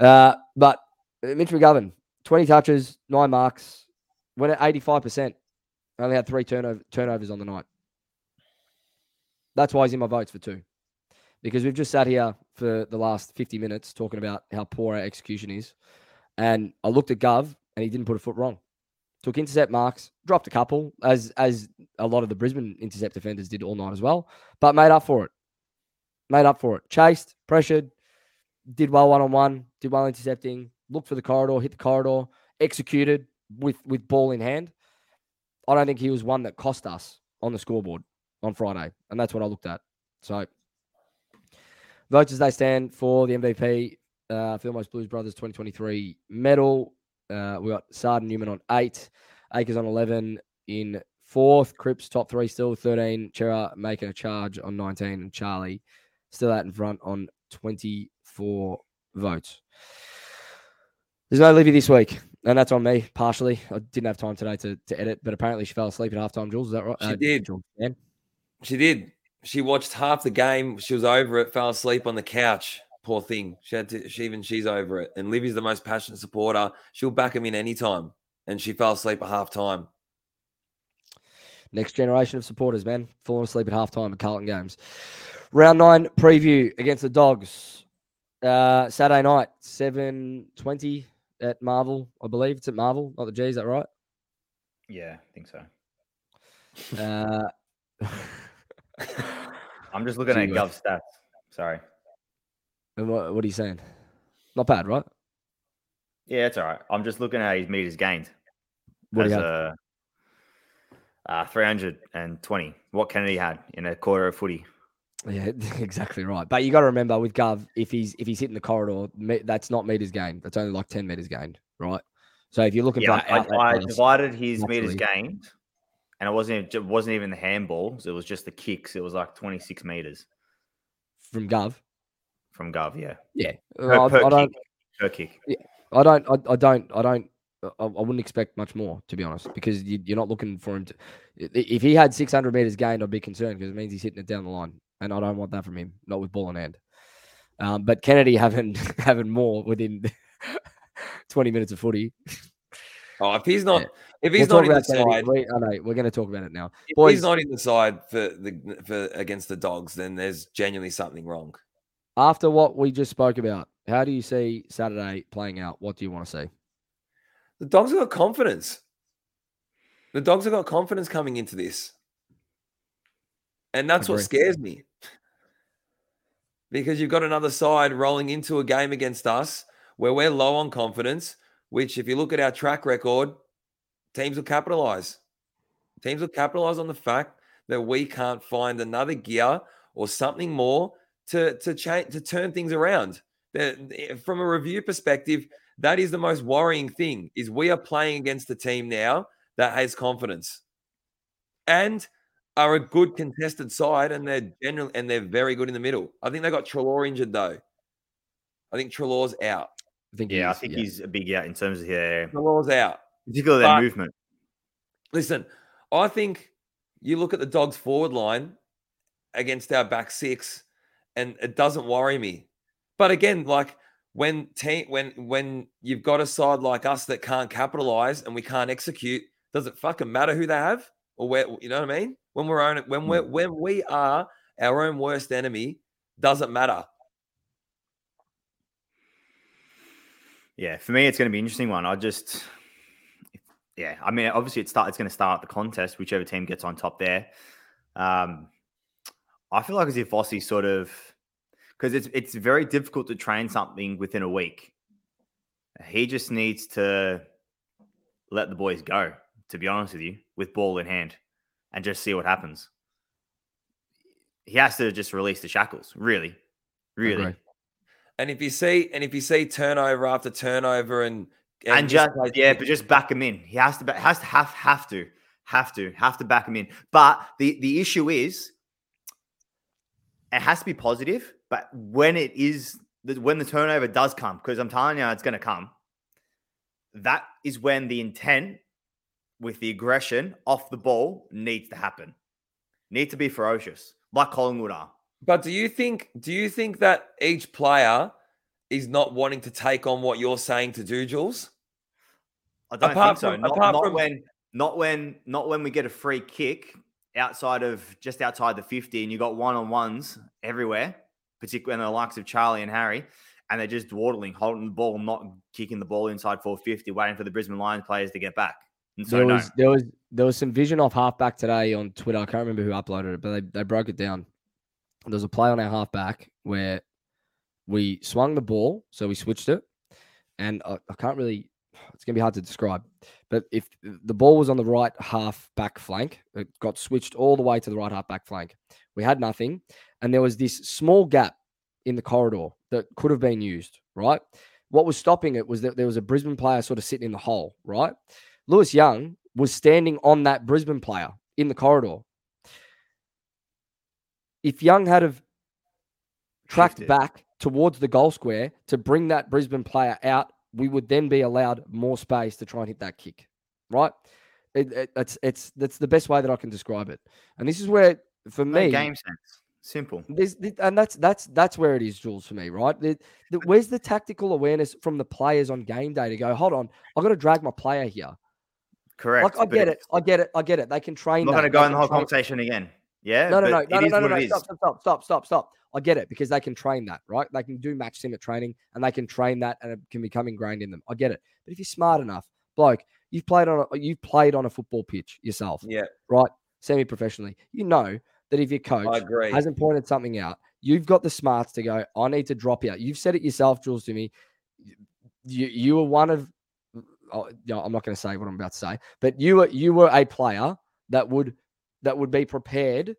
Speaker 1: Uh, but uh, Mitch McGovern, 20 touches, nine marks, went at 85%. Only had three turnover, turnovers on the night. That's why he's in my votes for two. Because we've just sat here for the last 50 minutes talking about how poor our execution is. And I looked at Gov and he didn't put a foot wrong. Took intercept marks, dropped a couple, as as a lot of the Brisbane intercept defenders did all night as well, but made up for it. Made up for it. Chased, pressured, did well one on one, did well intercepting, looked for the corridor, hit the corridor, executed with with ball in hand. I don't think he was one that cost us on the scoreboard on Friday, and that's what I looked at. So, votes as they stand for the MVP uh, for the most Blues Brothers 2023 medal. Uh, we got Saad and Newman on eight, Acres on 11 in fourth, Cripps top three still 13, Cerra making a charge on 19, and Charlie still out in front on 24 votes. There's no Livy this week, and that's on me partially. I didn't have time today to, to edit, but apparently she fell asleep at halftime. Jules, is that right?
Speaker 2: She did.
Speaker 1: Jules, Dan?
Speaker 2: She did. She watched half the game. She was over it. Fell asleep on the couch. Poor thing. She had to. She even she's over it. And Livy's the most passionate supporter. She'll back him in any time. And she fell asleep at half time.
Speaker 1: Next generation of supporters, man, falling asleep at halftime at Carlton games. Round nine preview against the Dogs. Uh, Saturday night, seven twenty at Marvel, I believe it's at Marvel, not the G. Is that right?
Speaker 3: Yeah, I think so.
Speaker 1: Uh,
Speaker 3: I'm just looking at. Gov stats. Sorry.
Speaker 1: and what, what are you saying? Not bad, right?
Speaker 3: Yeah, it's all right. I'm just looking at his meters gained.
Speaker 1: What
Speaker 3: as a uh, 320. What Kennedy had in a quarter of footy.
Speaker 1: Yeah, exactly right. But you got to remember with Gov, if he's if he's hitting the corridor, me- that's not meters gained. That's only like ten meters gained, right? So if you're looking
Speaker 3: Yeah,
Speaker 1: for
Speaker 3: I,
Speaker 1: outlet
Speaker 3: I divided his meters gained, and it wasn't it wasn't even the handballs. It was just the kicks. It was like 26 meters
Speaker 1: from Gov,
Speaker 3: from Gov. Yeah,
Speaker 1: yeah,
Speaker 3: per,
Speaker 1: I,
Speaker 3: per
Speaker 1: I don't,
Speaker 3: kick. Per kick.
Speaker 1: I don't, I, I don't, I don't, I, I wouldn't expect much more to be honest, because you, you're not looking for him to. If he had 600 meters gained, I'd be concerned because it means he's hitting it down the line, and I don't want that from him, not with ball in hand. Um, but Kennedy having having more within 20 minutes of footy.
Speaker 2: Oh, if he's not,
Speaker 1: Yeah.
Speaker 2: If
Speaker 1: We'll
Speaker 2: he's not in the side,
Speaker 1: We, I know we're going to talk about it now.
Speaker 2: if
Speaker 1: Boys-
Speaker 2: he's not in the side for the for against the dogs, then there's genuinely something wrong.
Speaker 1: After what we just spoke about, how do you see Saturday playing out? What do you want to see?
Speaker 2: The dogs have got confidence. The dogs have got confidence coming into this. And that's what scares me. Because you've got another side rolling into a game against us where we're low on confidence, which, if you look at our track record, teams will capitalize. Teams will capitalize on the fact that we can't find another gear or something more to to change to turn things around. That- From a review perspective, that is the most worrying thing is we are playing against a team now that has confidence and are a good contested side and they're general and they're very good in the middle. I think they got Treloar injured though. I think Treloar's out.
Speaker 1: I think
Speaker 3: Yeah, I think
Speaker 1: yeah.
Speaker 3: he's a big out in terms of yeah,
Speaker 2: Treloar's out.
Speaker 3: Particularly their
Speaker 2: But-
Speaker 3: movement.
Speaker 2: Listen, I think you look at the dogs forward line against our back six, and it doesn't worry me. But again, like when team when when you've got a side like us that can't capitalize and we can't execute, does it fucking matter who they have? or we're, you know what I mean? When we're own, when we're hmm. when we are our own worst enemy, doesn't matter.
Speaker 3: Yeah, for me, it's going to be an interesting one. I just, yeah, I mean, obviously, it start, it's going to start the contest, whichever team gets on top there. Um, I feel like as if Vossi sort of, because it's it's very difficult to train something within a week. He just needs to let the boys go. To be honest with you, with ball in hand, and just see what happens. He has to just release the shackles. Really, really.
Speaker 2: And if you see, and if you see turnover after turnover, and
Speaker 3: and just
Speaker 2: misplaced-
Speaker 3: yeah, but just back him in. He has to has to have have to have to have to back him in. But the the issue is, it has to be positive. But when it is when the turnover does come, because I'm telling you, it's going to come. That is when the intent with the aggression off the ball needs to happen. Need to be ferocious, like Collingwood are.
Speaker 2: But do you think do you think that each player is not wanting to take on what you're saying to do, Jules?
Speaker 3: I don't
Speaker 2: Apart
Speaker 3: think so.
Speaker 2: from-
Speaker 3: Not,
Speaker 2: apart
Speaker 3: not
Speaker 2: from-
Speaker 3: when not when not when we get a free kick outside of just outside the 50 and you got one on ones everywhere, particularly in the likes of Charlie and Harry, and they're just dawdling, holding the ball, not kicking the ball inside 450, waiting for the Brisbane Lions players to get back. And so
Speaker 1: there
Speaker 3: no.
Speaker 1: was there was there was some vision off halfback today on Twitter. I can't remember who uploaded it, but they, they broke it down. There was a play on our halfback where we swung the ball, so we switched it, and I, I can't really. It's gonna be hard to describe, but if the ball was on the right half back flank, it got switched all the way to the right half back flank. We had nothing, and there was this small gap in the corridor that could have been used. Right, what was stopping it was that there was a Brisbane player sort of sitting in the hole. Right, Lewis Young was standing on that Brisbane player in the corridor. If Young had have tracked
Speaker 3: Shifted.
Speaker 1: back towards the goal square to bring that Brisbane player out, we would then be allowed more space to try and hit that kick. Right? It, it- it's it's that's the best way that I can describe it. And this is where, for
Speaker 3: No
Speaker 1: me,
Speaker 3: game sense. Simple.
Speaker 1: there's, th- and that's that's that's where it is, Jules, for me, right? The, the, where's the tactical awareness from the players on game day to go? Hold on, I've got to drag my player here.
Speaker 3: Correct.
Speaker 1: Like I get it, I get it, I get it. They can train.
Speaker 3: I'm not going to go in the whole conversation again. Yeah.
Speaker 1: No, no, no, no, no, no, no, no.
Speaker 3: it is.
Speaker 1: Stop, stop, stop, stop, stop, stop. I get it because they can train that, right? They can do match sim at training and they can train that and it can become ingrained in them. I get it. But if you're smart enough, bloke, you've played on a you've played on a football pitch yourself,
Speaker 2: Yeah,
Speaker 1: right? Semi-professionally. You know that if your coach hasn't pointed something out, you've got the smarts to go, I need to drop here. You've said it yourself, Jules, to me. You you were one of oh, no, I'm not going to say what I'm about to say, but you were you were a player that would that would be prepared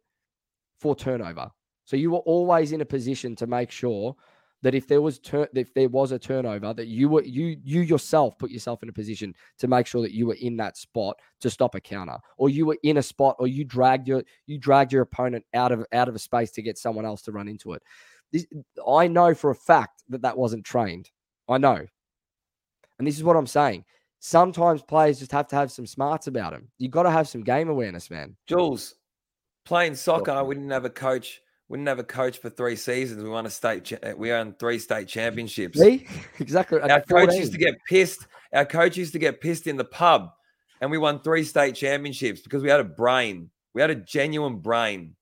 Speaker 1: for turnover. So you were always in a position to make sure that if there was tur- if there was a turnover, that you were you you yourself put yourself in a position to make sure that you were in that spot to stop a counter, or you were in a spot, or you dragged your you dragged your opponent out of out of a space to get someone else to run into it. This, I know for a fact that that wasn't trained. I know, and this is what I'm saying. Sometimes players just have to have some smarts about them. You got to have some game awareness, man.
Speaker 2: Jules, playing soccer, we didn't have a coach. We didn't have a coach for three seasons. We won a state. cha- We won three state championships.
Speaker 1: See, exactly.
Speaker 2: Our coach used to get pissed. Our coach used to get pissed in the pub, and we won three state championships because we had a brain. We had a genuine brain.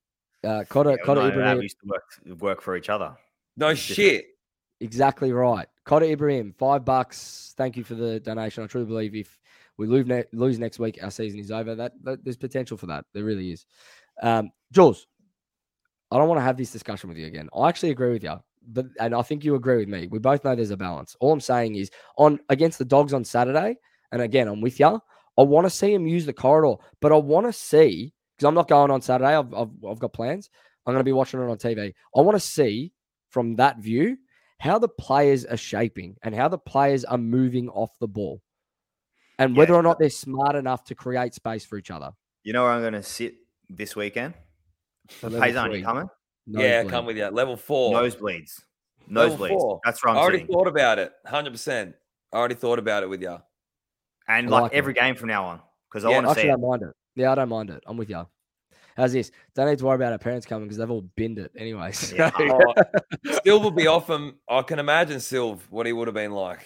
Speaker 1: uh, Cotta,
Speaker 3: Yeah,
Speaker 1: Cotta
Speaker 3: no, no,
Speaker 1: Ibrahim.
Speaker 3: used to work, work for each other.
Speaker 2: No
Speaker 3: It's different.
Speaker 2: shit.
Speaker 1: Exactly right. Cotta Ibrahim, five bucks. Thank you for the donation. I truly believe if we lose, ne- lose next week, our season is over. That, that there's potential for that. There really is. Um, Jules, I don't want to have this discussion with you again. I actually agree with you, but and I think you agree with me. We both know there's a balance. All I'm saying is on against the dogs on Saturday, and again, I'm with you. I want to see him use the corridor, but I want to see because I'm not going on Saturday. I've, I've, I've got plans. I'm going to be watching it on TV. I want to see from that view how the players are shaping and how the players are moving off the ball and
Speaker 3: Yeah.
Speaker 1: whether or not they're smart enough to create space for each other.
Speaker 3: You know where I'm going to sit this weekend?
Speaker 1: Level
Speaker 3: Payzani,
Speaker 1: three,
Speaker 3: you coming?
Speaker 2: Yeah, come with you. Level four.
Speaker 3: Nosebleeds. Nosebleeds.
Speaker 2: four.
Speaker 3: That's where
Speaker 2: I already
Speaker 3: sitting.
Speaker 2: thought about it. Hundred percent. I already thought about it with you.
Speaker 3: And
Speaker 1: I
Speaker 3: like
Speaker 1: like
Speaker 3: every
Speaker 1: it.
Speaker 3: game from now on, because I want to see
Speaker 1: Actually, I don't mind it. Yeah, I don't mind it. I'm with you. How's this? Don't need to worry about our parents coming because they've all binned it anyway. so-
Speaker 3: Yeah.
Speaker 2: Oh, Silv will be off him. I can imagine Silv what he would have been like.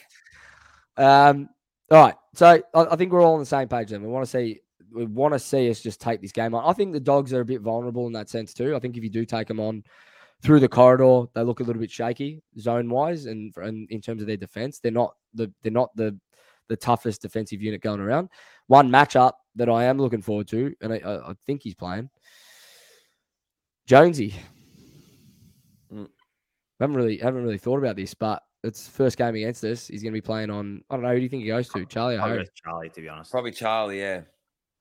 Speaker 1: Um, all right. So I, I think we're all on the same page then. We want to see we want to see us just take this game on. I think the dogs are a bit vulnerable in that sense too. I think if you do take them on through the corridor, they look a little bit shaky zone wise, and, and in terms of their defense, they're not the they're not the the toughest defensive unit going around. One matchup that I am looking forward to, and I, I think he's playing Jonesy.
Speaker 2: Mm.
Speaker 1: haven't really haven't really thought about this, but it's first game against us. He's going to be playing on. I don't know. Who do you think he goes to? Charlie. I
Speaker 3: I'll
Speaker 1: hope.
Speaker 3: Charlie, to be honest.
Speaker 2: Probably Charlie, yeah.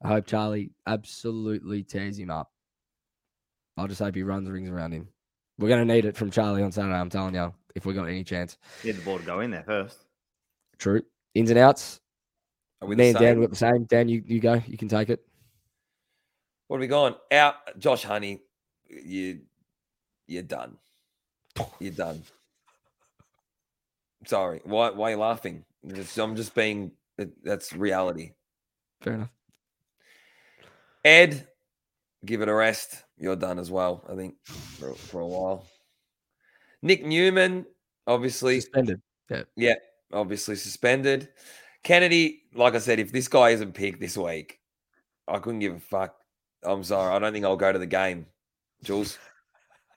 Speaker 1: I hope Charlie absolutely tears him up. I'll just hope he runs rings around him. We're going to need it from Charlie on Saturday. I'm telling you, if we got any chance.
Speaker 3: Need the ball to go in there first.
Speaker 1: True. Ins and outs.
Speaker 2: Are we
Speaker 1: Me
Speaker 2: the
Speaker 1: and Dan
Speaker 2: same?
Speaker 1: we got the same. Dan, you, you go. You can take it.
Speaker 2: What are we going? Out Josh Honey, you you're done. You're done. Sorry. Why why are you laughing? Just, I'm just being that's reality.
Speaker 1: Fair enough.
Speaker 2: Ed, give it a rest. You're done as well, I think, for, for a while. Nick Newman, obviously,
Speaker 1: Suspended.
Speaker 2: yeah, obviously suspended. Kennedy, like I said, if this guy isn't picked this week, I couldn't give a fuck. I'm sorry. I don't think I'll go to the game, Jules.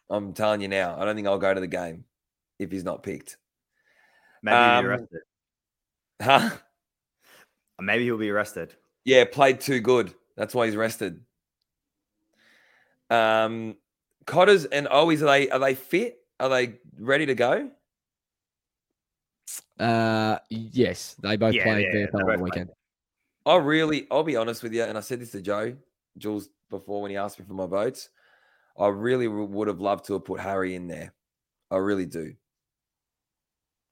Speaker 2: I'm telling you now, I don't think I'll go to the game if he's not picked.
Speaker 3: Maybe he'll
Speaker 2: Um,
Speaker 3: be arrested.
Speaker 2: Huh?
Speaker 3: Maybe he'll be arrested.
Speaker 2: Yeah, played too good. That's why he's rested. Um, Cotters and Owies, are they are they fit? Are they ready to go?
Speaker 1: Uh, yes, they both
Speaker 3: Yeah,
Speaker 1: played
Speaker 3: yeah,
Speaker 1: their
Speaker 3: they
Speaker 1: on the
Speaker 3: played.
Speaker 1: weekend.
Speaker 2: I really, I'll be honest with you, and I said this to Joe, Jules, before when he asked me for my votes. I really would have loved to have put Harry in there. I really do.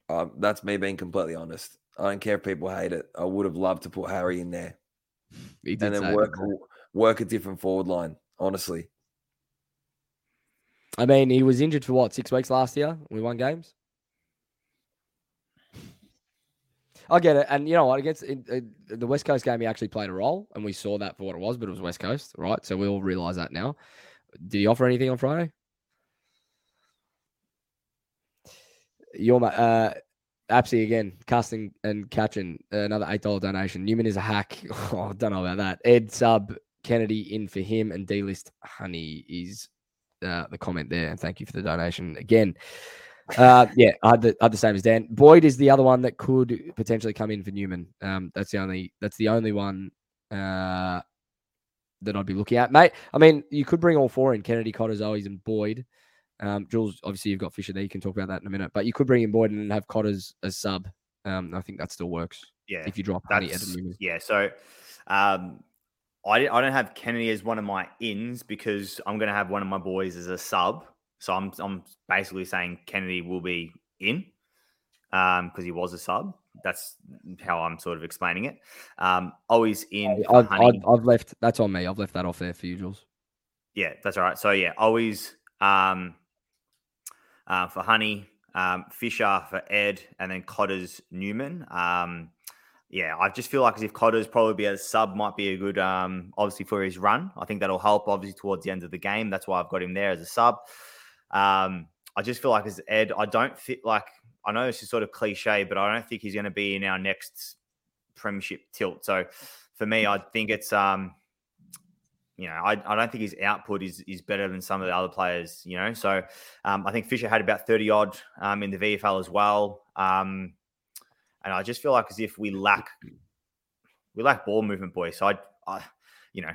Speaker 2: Um, that's me being completely honest. I don't care if people hate it. I would have loved to put Harry in there
Speaker 1: He did
Speaker 2: and then work
Speaker 1: that.
Speaker 2: work a different forward line. Honestly,
Speaker 1: I mean, he was injured for what six weeks last year. We won games. I get it, and you know what? Against in, in the West Coast game, he actually played a role, and we saw that for what it was. But it was West Coast, right? So we all realise that now. Did he offer anything on Friday? Your ma- uh, Apsy again, casting and catching another eight dollar donation. Newman is a hack. Oh, I don't know about that. Ed sub Kennedy in for him, and D list honey is uh, the comment there. And thank you for the donation again. Uh, yeah, I had, the, I had the same as Dan. Boyd is the other one that could potentially come in for Newman. Um, that's the only that's the only one uh, that I'd be looking at, mate. I mean, you could bring all four in: Kennedy, Cotters, Owies, and Boyd. Um, Jules, obviously, you've got Fisher there. You can talk about that in a minute. But you could bring in Boyd and have Cotters as a sub. Um, I think that still works
Speaker 3: Yeah.
Speaker 1: if you drop Honey, Ed,
Speaker 3: That's
Speaker 1: and Newman.
Speaker 3: yeah. So, um, I I don't have Kennedy as one of my ins because I'm going to have one of my boys as a sub. So I'm I'm basically saying Kennedy will be in, um, because he was a sub. That's how I'm sort of explaining it. Um, Owies in.
Speaker 1: I've. I've, I've left that's on me. I've left that off there for you, Jules.
Speaker 3: Yeah, that's all right. So yeah, Owies um, uh, for Honey, um, Fisher for Ed, and then Cotters Newman. Um, yeah, I just feel like as if Cotters probably be a sub might be a good, um, obviously for his run. I think that'll help obviously towards the end of the game. That's why I've got him there as a sub. Um, I just feel like as Ed, I don't fit like I know this is sort of cliche, but I don't think he's going to be in our next premiership tilt. So for me, I think it's um, you know, I, I don't think his output is is better than some of the other players, you know. So um, I think Fisher had about 30 odd um, in the VFL as well. Um, and I just feel like as if we lack we lack ball movement, boys. So I, I you know,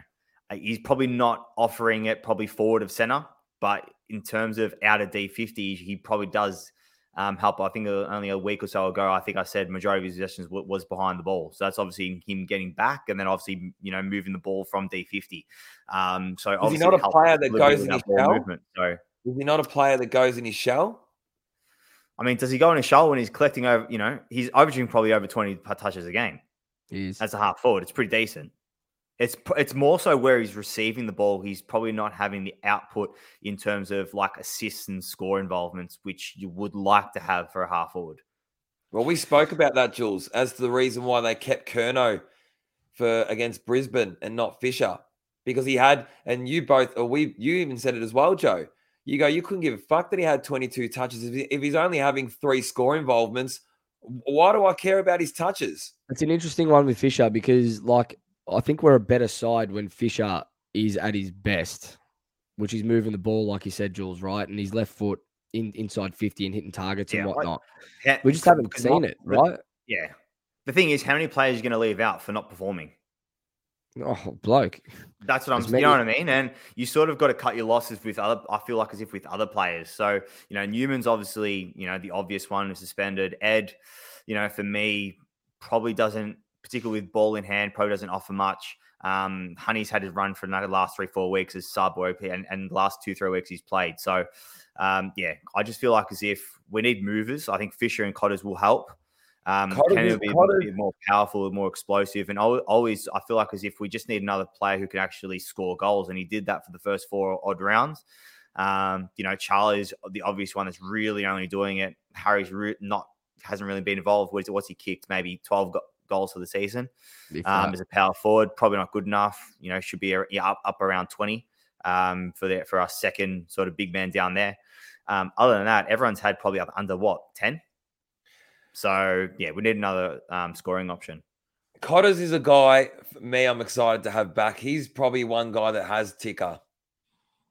Speaker 3: he's probably not offering it probably forward of center, but in terms of out of D50, he probably does um, help. I think uh, only a week or so ago, I think I said majority of his possessions wa- was behind the ball. So that's obviously him getting back and then obviously, you know, moving the ball from D50. Um, so
Speaker 2: he
Speaker 3: obviously
Speaker 2: not a player that goes in
Speaker 3: our
Speaker 2: his shell?
Speaker 3: movement. So
Speaker 2: is he not a player that goes in his shell?
Speaker 3: I mean, does he go in his shell when he's collecting over? You know, he's averaging probably over twenty touches a game
Speaker 1: He is.
Speaker 3: as a half forward. It's pretty decent. It's it's more so where he's receiving the ball. He's probably not having the output in terms of like assists and score involvements, which you would like to have for a half forward.
Speaker 2: Well, we spoke about that, Jules, as to the reason why they kept Kerno for against Brisbane and not Fisher, because he had, and you both, or we, you even said it as well, Joe. You go, you couldn't give a fuck that he had 22 touches. If, he- if he's only having three score involvements, why do I care about his touches?
Speaker 1: It's an interesting one with Fisher because, like, I think we're a better side when Fisher is at his best, which is moving the ball, like you said, Jules, right? And his left foot in, inside 50 and hitting targets
Speaker 3: Yeah,
Speaker 1: and
Speaker 3: I-
Speaker 1: whatnot. We just haven't seen
Speaker 3: not-
Speaker 1: it, right?
Speaker 3: Yeah. The thing is, how many players are you going to leave out for not performing?
Speaker 1: Oh, bloke.
Speaker 3: That's what I'm.
Speaker 1: As
Speaker 3: You know what I mean? And you sort of got to cut your losses with other. I feel like as if with other players. So you know, Newman's obviously you know the obvious one is suspended. Ed, you know, for me, probably doesn't particularly with ball in hand. Probably doesn't offer much. Um, Honey's had his run for another last three four weeks as sub OP, and and last two three weeks he's played. So um, yeah, I just feel like as if we need movers. I think Fisher and Cotters will help. Um,
Speaker 2: Cotters
Speaker 3: be bit more powerful, and more explosive, and Owies I feel like as if we just need another player who can actually score goals, and he did that for the first four odd rounds. Um, you know, Charlie's the obvious one that's really only doing it. Harry's re- not hasn't really been involved. What's, what's he kicked? Maybe twelve go- goals for the season
Speaker 1: If
Speaker 3: um, as a power forward. Probably not good enough. You know, should be ar- up up around twenty um, for the for our second sort of big man down there. Um, other than that, everyone's had probably up under what ten. So yeah, we need another um, scoring option.
Speaker 2: Cotters is a guy for me. I'm excited to have back. He's probably one guy that has ticker.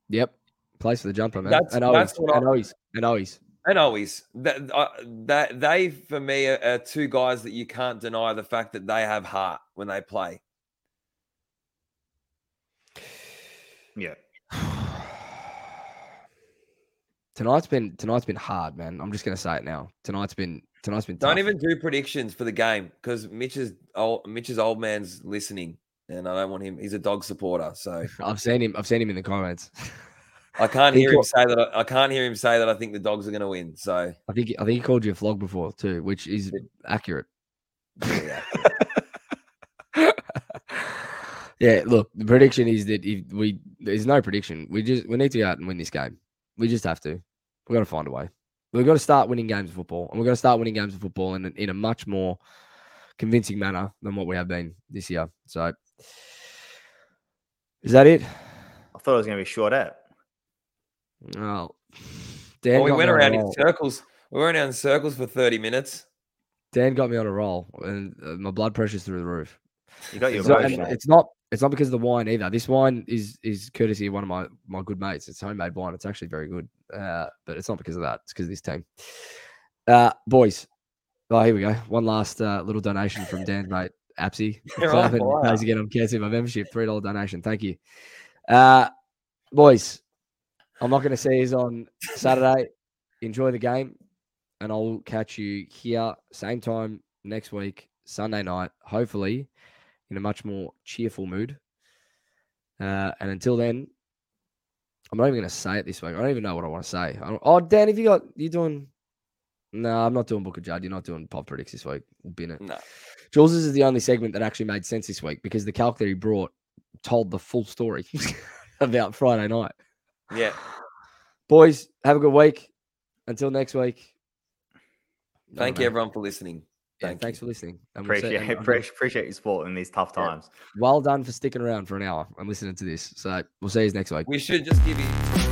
Speaker 1: Yep. Place for the jumper, man.
Speaker 2: That's-
Speaker 1: and Owies,
Speaker 2: that's what I-
Speaker 1: and Owies, and Owies.
Speaker 2: And Owies that uh, that they for me are, are two guys that you can't deny the fact that they have heart when they play.
Speaker 3: Yeah,
Speaker 1: Tonight's been tonight's been hard, man. I'm just gonna say it now. Tonight's been tonight's been.
Speaker 2: Don't even do predictions for the game because Mitch's old Mitch's old man's listening, and I don't want him. He's a dog supporter, so
Speaker 1: I've seen him. I've seen him in the comments.
Speaker 2: I can't
Speaker 1: He
Speaker 2: hear him say that. I, I can't hear him say that. I think the dogs are going to win. So
Speaker 1: I think I think he called you a flog before too, which is accurate.
Speaker 2: yeah.
Speaker 1: yeah, look, the prediction is that if we there's no prediction. We just we need to go out and win this game. We just have to. We've got to find a way. We've got to start winning games of football, and we've got to start winning games of football in a, in a much more convincing manner than what we have been this year. So, is that it?
Speaker 3: I thought it was going to be short out.
Speaker 1: Oh, Dan,
Speaker 2: Well, we went around in circles. We went around in circles for thirty minutes.
Speaker 1: Dan got me on a roll, and uh, my blood pressure's through the roof.
Speaker 3: You got your
Speaker 1: It's not, it's not. It's not because of the wine either. This wine is is courtesy of one of my my good mates. It's homemade wine. It's actually very good. Uh, but it's not because of that. It's because of this team. Uh, boys. Oh, here we go. One last uh, little donation from Dan's mate, Apsy.
Speaker 2: You're
Speaker 1: Clapping
Speaker 2: on fire.
Speaker 1: pays again on my membership. Three dollar donation. Thank you, uh, boys. I'm not going to see you on Saturday. Enjoy the game, and I'll catch you here same time next week, Sunday night. Hopefully, in a much more cheerful mood. Uh, and until then, I'm not even going to say it this week. I don't even know what I want to say. I don't- oh, Dan, have you got you doing? No, I'm not doing Book of Judd. You're not doing pop predicts this week. We'll bin it.
Speaker 2: No.
Speaker 1: Jules is the only segment that actually made sense this week because the calc that he brought told the full story about Friday night.
Speaker 2: Yeah.
Speaker 1: Boys, have a good week. Until next week.
Speaker 2: Thank you everyone for listening.
Speaker 1: Yeah, thanks
Speaker 2: you.
Speaker 1: for listening. And we'll see-
Speaker 3: Appreciate,
Speaker 1: and- and
Speaker 3: appreciate, appreciate your support in these tough
Speaker 2: Yeah.
Speaker 3: times.
Speaker 1: well done for sticking around for an hour and listening to this. So we'll see you next week.
Speaker 2: We should just give you.